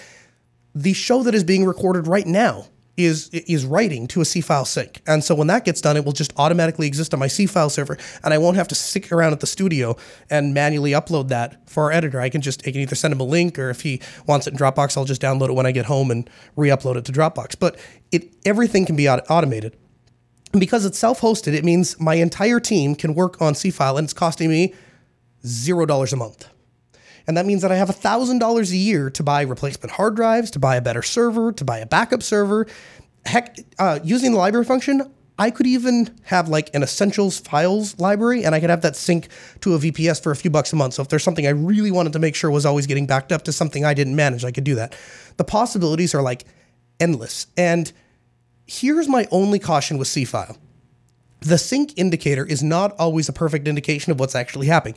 The show that is being recorded right now is is writing to a Seafile sync. And so when that gets done, it will just automatically exist on my Seafile server and I won't have to stick around at the studio and manually upload that for our editor. I can just I can either send him a link or if he wants it in Dropbox, I'll just download it when I get home and re-upload it to Dropbox. But it everything can be automated. Because it's self-hosted, it means my entire team can work on Seafile and it's costing me $0 a month. And that means that I have $1,000 a year to buy replacement hard drives, to buy a better server, to buy a backup server. Heck, uh, using the library function, I could even have like an essentials files library and I could have that sync to a VPS for a few bucks a month. So if there's something I really wanted to make sure was always getting backed up to something I didn't manage, I could do that. The possibilities are like endless. And here's my only caution with Seafile. The sync indicator is not always a perfect indication of what's actually happening.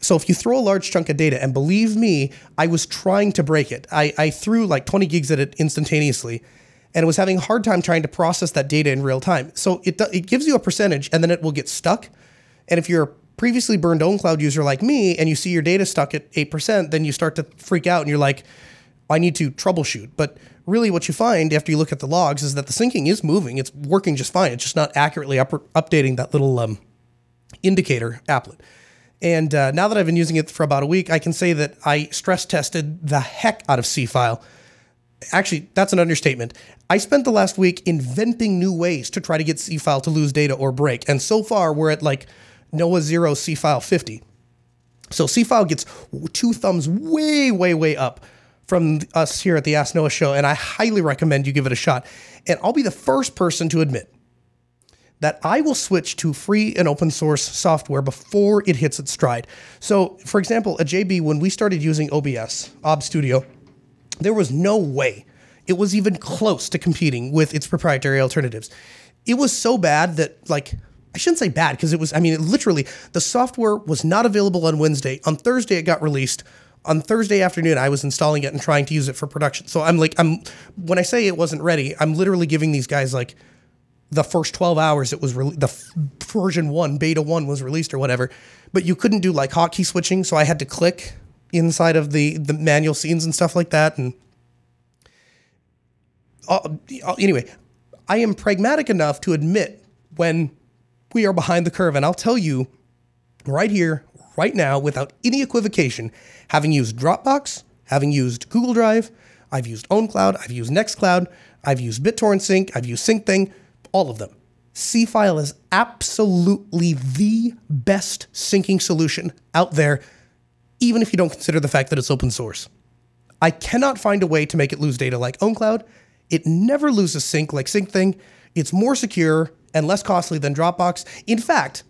So if you throw a large chunk of data, and believe me, I was trying to break it. I, I threw like 20 gigs at it instantaneously and was having a hard time trying to process that data in real time. So it, it gives you a percentage and then it will get stuck. And if you're a previously burned OwnCloud user like me and you see your data stuck at 8%, then you start to freak out and you're like, I need to troubleshoot. But really, what you find after you look at the logs is that the syncing is moving. It's working just fine. It's just not accurately up- updating that little um, indicator applet. And uh, now that I've been using it for about a week, I can say that I stress tested the heck out of Seafile. Actually, that's an understatement. I spent the last week inventing new ways to try to get Seafile to lose data or break. And so far, we're at like Noah 0 Seafile 50. So Seafile gets two thumbs way, way, way up from us here at the Ask Noah show, and I highly recommend you give it a shot. And I'll be the first person to admit that I will switch to free and open source software before it hits its stride. So, for example, at JB, when we started using OBS, OB Studio, there was no way it was even close to competing with its proprietary alternatives. It was so bad that, like, I shouldn't say bad because it was, I mean, it literally, the software was not available on Wednesday. On Thursday, it got released on Thursday afternoon, I was installing it and trying to use it for production. So I'm like, I'm when I say it wasn't ready, I'm literally giving these guys like the first 12 hours it was re- the f- version one, beta one was released or whatever. But you couldn't do like hotkey switching, so I had to click inside of the the manual scenes and stuff like that. And uh anyway, I am pragmatic enough to admit when we are behind the curve, and I'll tell you right here, right now, without any equivocation having used Dropbox, having used Google Drive, I've used OwnCloud, I've used Nextcloud, I've used BitTorrent Sync, I've used SyncThing, all of them. Seafile is absolutely the best syncing solution out there, even if you don't consider the fact that it's open source. I cannot find a way to make it lose data like OwnCloud. It never loses sync like SyncThing. It's more secure and less costly than Dropbox. In fact,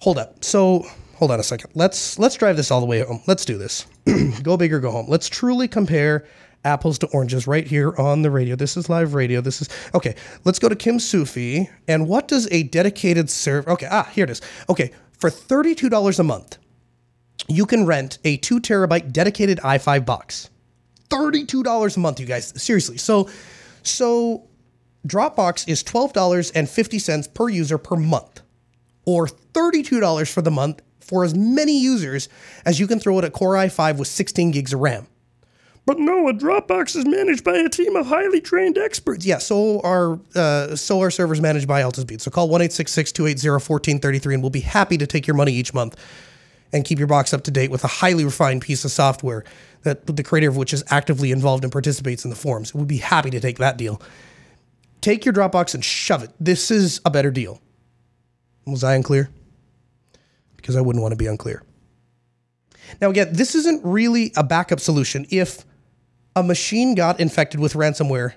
hold up. So hold on a second. Let's let's drive this all the way home. Let's do this. <clears throat> go big or go home. Let's truly compare apples to oranges right here on the radio. This is live radio. This is okay. Let's go to Kimsufi. And what does a dedicated server? Okay, ah, here it is. Okay, for thirty-two dollars a month, you can rent a two terabyte dedicated i5 box. Thirty-two dollars a month, you guys. Seriously. So, so Dropbox is twelve dollars and fifty cents per user per month, or thirty-two dollars for the month for as many users as you can throw at a Core i5 with 16 gigs of RAM. But no, a Dropbox is managed by a team of highly trained experts. Yeah, so are uh, so are servers managed by Altispeed. So call 1-866-280-1433 and we'll be happy to take your money each month and keep your box up to date with a highly refined piece of software that the creator of which is actively involved and participates in the forums. We'd be happy to take that deal. Take your Dropbox and shove it. This is a better deal. Was I unclear? Because I wouldn't want to be unclear. Now, again, this isn't really a backup solution. If a machine got infected with ransomware,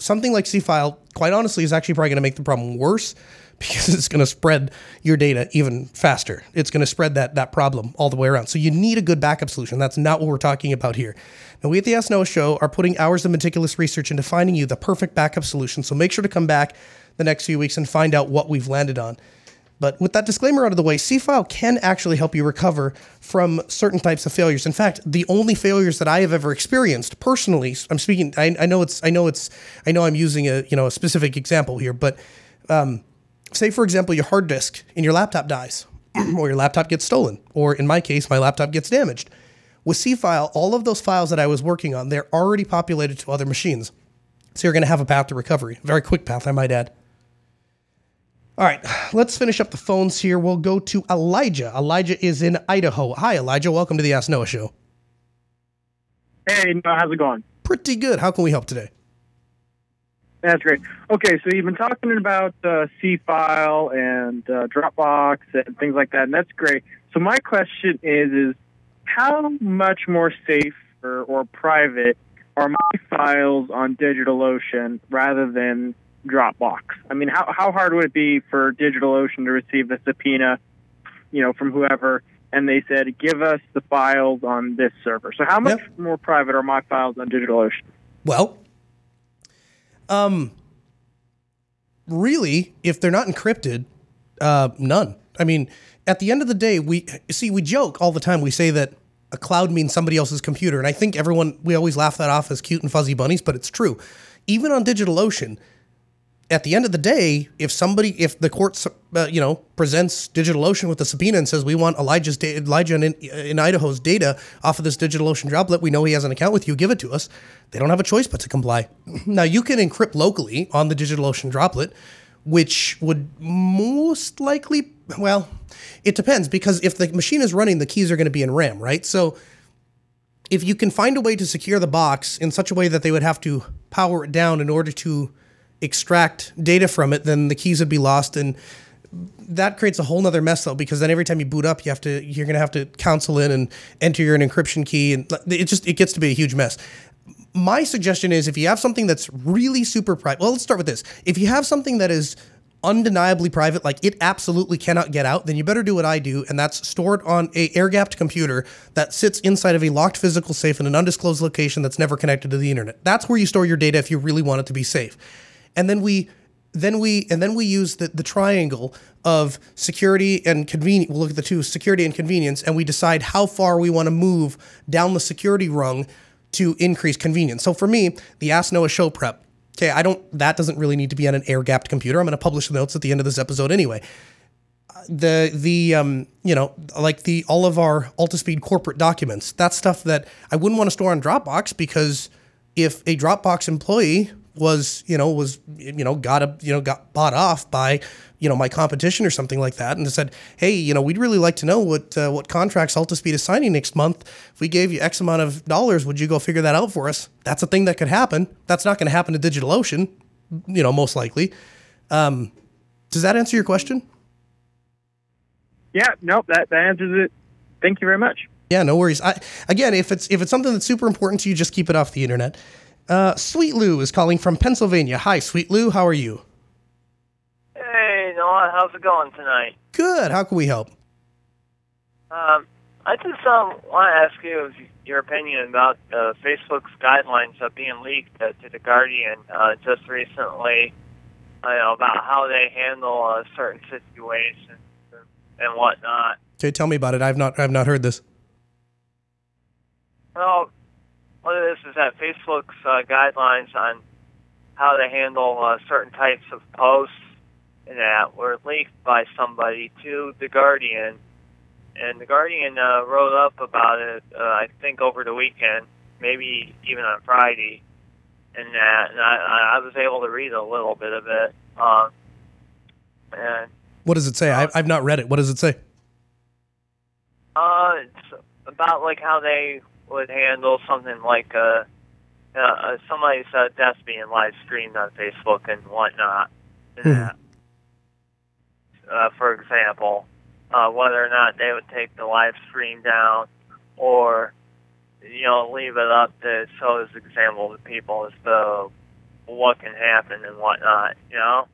something like Seafile, quite honestly, is actually probably going to make the problem worse <laughs> because it's going to spread your data even faster. It's going to spread that, that problem all the way around. So you need a good backup solution. That's not what we're talking about here. Now, we at the Ask Noah Show are putting hours of meticulous research into finding you the perfect backup solution. So make sure to come back the next few weeks and find out what we've landed on. But with that disclaimer out of the way, Seafile can actually help you recover from certain types of failures. In fact, the only failures that I have ever experienced personally, I'm speaking, I, I know it's, I know it's, I know I'm using a, you know, a specific example here, but um, say for example, your hard disk in your laptop dies, <clears throat> or your laptop gets stolen, or in my case, my laptop gets damaged. With Seafile, all of those files that I was working on, they're already populated to other machines. So you're going to have a path to recovery, very quick path, I might add. All right, let's finish up the phones here. We'll go to Elijah. Elijah is in Idaho. Hi, Elijah. Welcome to the Ask Noah Show. Hey, how's it going? Pretty good. How can we help today? That's great. Okay, so you've been talking about uh, C file and uh, Dropbox and things like that, and that's great. So my question is, is how much more safe or, or private are my files on DigitalOcean rather than Dropbox? I mean, how how hard would it be for DigitalOcean to receive a subpoena, you know, from whoever, and they said, "Give us the files on this server." So, how much Yep. more private are my files on DigitalOcean? Well, um, really, if they're not encrypted, uh, none. I mean, at the end of the day, we see we joke all the time. We say that a cloud means somebody else's computer, and I think everyone we always laugh that off as cute and fuzzy bunnies, but it's true. Even on DigitalOcean, at the end of the day, if somebody, if the court, uh, you know, presents DigitalOcean with a subpoena and says we want Elijah's da- Elijah in, in Idaho's data off of this DigitalOcean droplet, we know he has an account with you, give it to us. They don't have a choice but to comply. <clears throat> Now you can encrypt locally on the DigitalOcean droplet, which would most likely, well, it depends because if the machine is running, the keys are going to be in RAM, right? So if you can find a way to secure the box in such a way that they would have to power it down in order to extract data from it, then the keys would be lost. And that creates a whole nother mess though, because then every time you boot up, you have to, you're going to have to counsel in and enter your encryption key. And it just, it gets to be a huge mess. My suggestion is if you have something that's really super private, well, let's start with this. If you have something that is undeniably private, like it absolutely cannot get out, then you better do what I do, and that's store it on a air-gapped computer that sits inside of a locked physical safe in an undisclosed location that's never connected to the internet. That's where you store your data if you really want it to be safe. And then we then we and then we use the, the triangle of security and convenience. We'll look at the two security and convenience, and we decide how far we want to move down the security rung to increase convenience. So for me, the Ask Noah show prep. Okay, I don't. That doesn't really need to be on an air gapped computer. I'm going to publish the notes at the end of this episode anyway. The the um you know like the all of our Altispeed corporate documents. That's stuff that I wouldn't want to store on Dropbox because if a Dropbox employee was you know was you know got a you know got bought off by you know my competition or something like that and said hey you know we'd really like to know what uh, what contracts Altispeed is signing next month. If we gave you x amount of dollars would you go figure that out for us? That's a thing that could happen. That's not going to happen to DigitalOcean you know most likely. Um, does that answer your question? Yeah, nope, that, that answers it. Thank you very much. yeah no worries. I, again if it's if it's something that's super important to you just keep it off the internet uh, Sweet Lou is calling from Pennsylvania hi Sweet Lou how are you Hey, Noah, how's it going tonight? good how can we help Um, I just um, want to ask you your opinion about uh, Facebook's guidelines of being leaked uh, to the Guardian uh, just recently. You know about how they handle uh, certain situations and whatnot. Okay, tell me about it. I've not I've not heard this. Well, what it is is that Facebook's uh, guidelines on how to handle uh, certain types of posts and that were leaked by somebody to the Guardian, and the Guardian uh, wrote up about it. Uh, I think over the weekend, maybe even on Friday, and that, and I, I was able to read a little bit of it. Um, and What does it say? I, I've not read it. What does it say? Uh, it's about like how they would handle something like uh, uh somebody's uh, death being live streamed on Facebook and whatnot. Hmm. Uh, for example, uh, whether or not they would take the live stream down or you know leave it up to show as example to people as to what can happen and whatnot. You know.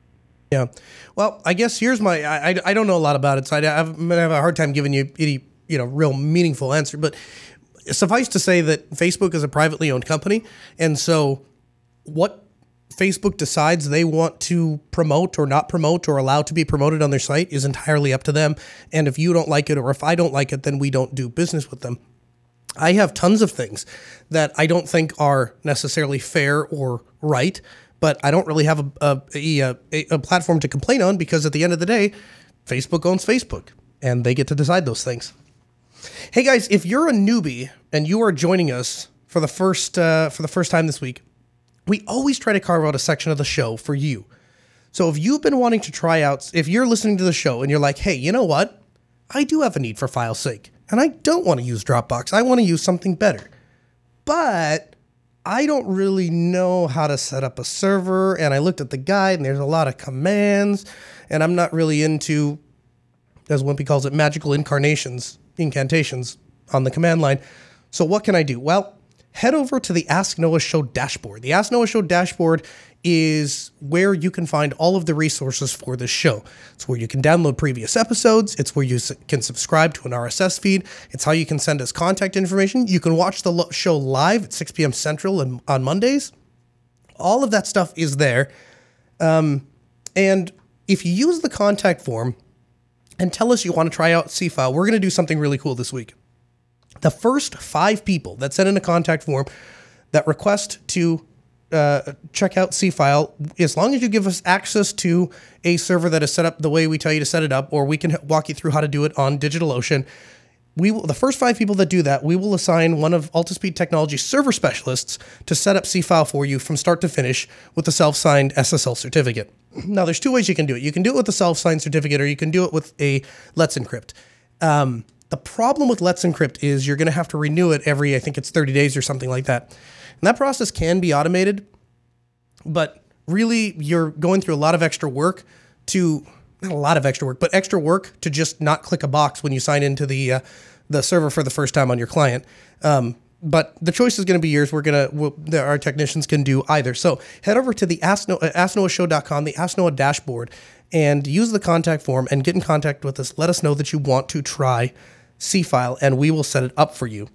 Yeah. Well, I guess here's my. I, I, I don't know a lot about it, so I, I'm gonna have a hard time giving you any you know real meaningful answer. But suffice to say that Facebook is a privately owned company, and so what Facebook decides they want to promote or not promote or allow to be promoted on their site is entirely up to them. And if you don't like it or if I don't like it, then we don't do business with them. I have tons of things that I don't think are necessarily fair or right, but I don't really have a, a, a, a, platform to complain on because at the end of the day, Facebook owns Facebook and they get to decide those things. Hey guys, if you're a newbie and you are joining us for the first uh, for the first time this week, we always try to carve out a section of the show for you. So if you've been wanting to try out, if you're listening to the show and you're like, hey, you know what? I do have a need for file sync, and I don't want to use Dropbox. I want to use something better. But I don't really know how to set up a server, and I looked at the guide, and there's a lot of commands, and I'm not really into, as Wimpy calls it, magical incarnations, incantations on the command line. So what can I do? Well, head over to the Ask Noah Show dashboard. The Ask Noah Show dashboard is where you can find all of the resources for this show. It's where you can download previous episodes. It's where you can subscribe to an RSS feed. It's how you can send us contact information. You can watch the show live at 6 p.m. Central and on Mondays. All of that stuff is there. Um, and if you use the contact form and tell us you want to try out Seafile, we're going to do something really cool this week. The first five people that send in a contact form that request to uh, check out Seafile, as long as you give us access to a server that is set up the way we tell you to set it up, or we can walk you through how to do it on DigitalOcean. We will, the first five people that do that, we will assign one of Altispeed Technology server specialists to set up Seafile for you from start to finish with a self signed SSL certificate. <clears throat> Now, there's two ways you can do it. You can do it with a self signed certificate, or you can do it with a Let's Encrypt. Um, the problem with Let's Encrypt is you're going to have to renew it every, I think it's 30 days or something like that. And that process can be automated, but really you're going through a lot of extra work to, not a lot of extra work, but extra work to just not click a box when you sign into the, uh, the server for the first time on your client. Um, but the choice is going to be yours. We're going to, we'll, our technicians can do either. So head over to the Ask, Noah, AskNoahShow.com, the Ask Noah dashboard, and use the contact form and get in contact with us. Let us know that you want to try Seafile, and we will set it up for you.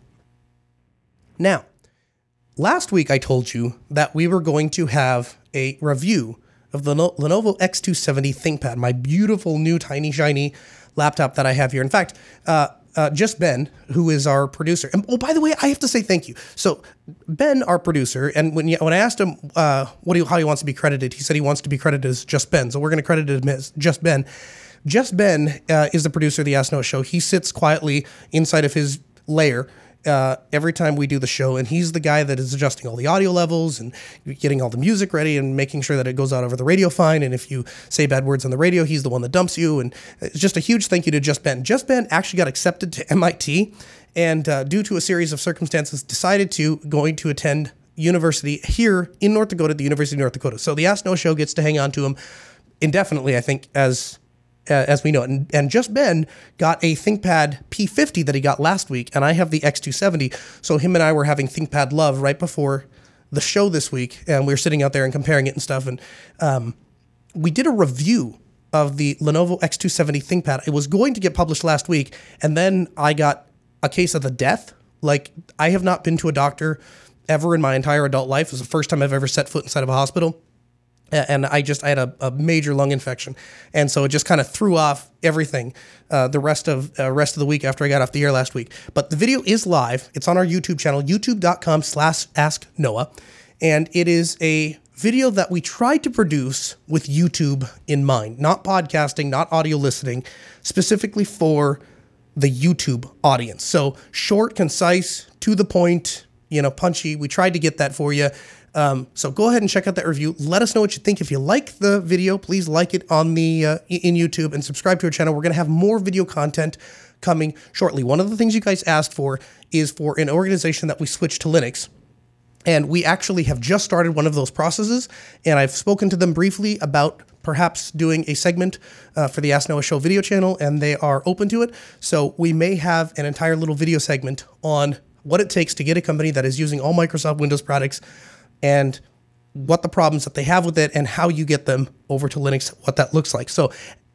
Now, last week I told you that we were going to have a review of the Lenovo X270 ThinkPad, my beautiful new tiny shiny laptop that I have here. In fact, uh, uh, just Ben, who is our producer. And oh, by the way, I have to say thank you. So Ben, our producer, and when when I asked him uh, what he, how he wants to be credited, he said he wants to be credited as just Ben. So we're going to credit him as just Ben. Just Ben uh, is the producer of the Ask Noah Show. He sits quietly inside of his lair uh, every time we do the show, and he's the guy that is adjusting all the audio levels and getting all the music ready and making sure that it goes out over the radio fine. And if you say bad words on the radio, he's the one that dumps you. And it's just a huge thank you to Just Ben. Just Ben actually got accepted to MIT, and uh, due to a series of circumstances, decided to going to attend university here in North Dakota, the University of North Dakota. So the Ask Noah Show gets to hang on to him indefinitely, I think, as as we know it. And, and just Ben got a ThinkPad P50 that he got last week, and I have the X270. So him and I were having ThinkPad love right before the show this week, and we were sitting out there and comparing it and stuff. And um, we did a review of the Lenovo X270 ThinkPad. It was going to get published last week, and then I got a case of the death. Like I have not been to a doctor ever in my entire adult life. It was the first time I've ever set foot inside of a hospital and I just I had a, a major lung infection, and so it just kind of threw off everything uh, the rest of uh, rest of the week after I got off the air last week. But the video is live. It's on our YouTube channel, YouTube.com/slash Ask Noah, and it is a video that we tried to produce with YouTube in mind, not podcasting, not audio listening, specifically for the YouTube audience. So short, concise, to the point, you know, punchy. We tried to get that for you. Um, so go ahead and check out that review. Let us know what you think. If you like the video, please like it on the uh, in YouTube and subscribe to our channel. We're going to have more video content coming shortly. One of the things you guys asked for is for an organization that we switch to Linux. And we actually have just started one of those processes, and I've spoken to them briefly about perhaps doing a segment uh, for the Ask Noah Show video channel, and they are open to it. So we may have an entire little video segment on what it takes to get a company that is using all Microsoft Windows products and what the problems that they have with it and how you get them over to Linux, what that looks like. So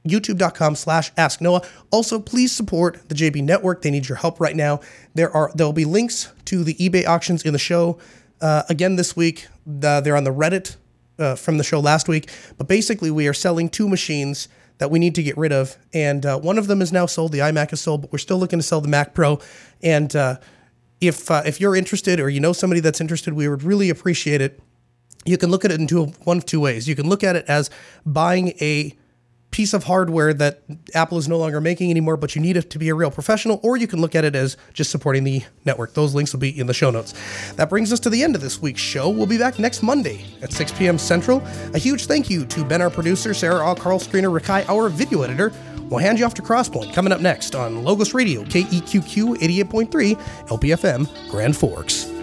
youtube.com slash ask noah also please support the jb network. They need your help right now. There are there'll be links to the ebay auctions in the show uh, again this week. The, they're on the reddit uh, from the show last week. But basically we are selling two machines that we need to get rid of. And uh, one of them is now sold. The imac is sold but we're still looking to sell the mac pro. And uh, if uh, if you're interested or you know somebody that's interested, we would really appreciate it. You can look at it in two, one of two ways. You can look at it as buying a piece of hardware that Apple is no longer making anymore, but you need it to be a real professional, or you can look at it as just supporting the network. Those links will be in the show notes. That brings us to the end of this week's show. We'll be back next Monday at 6 p.m. Central. A huge thank you to Ben, our producer, Sarah All, Carl Streiner, Rakai, our video editor. We'll hand you off to Crosspoint coming up next on Logos Radio, KEQQ 88.3, LPFM, Grand Forks.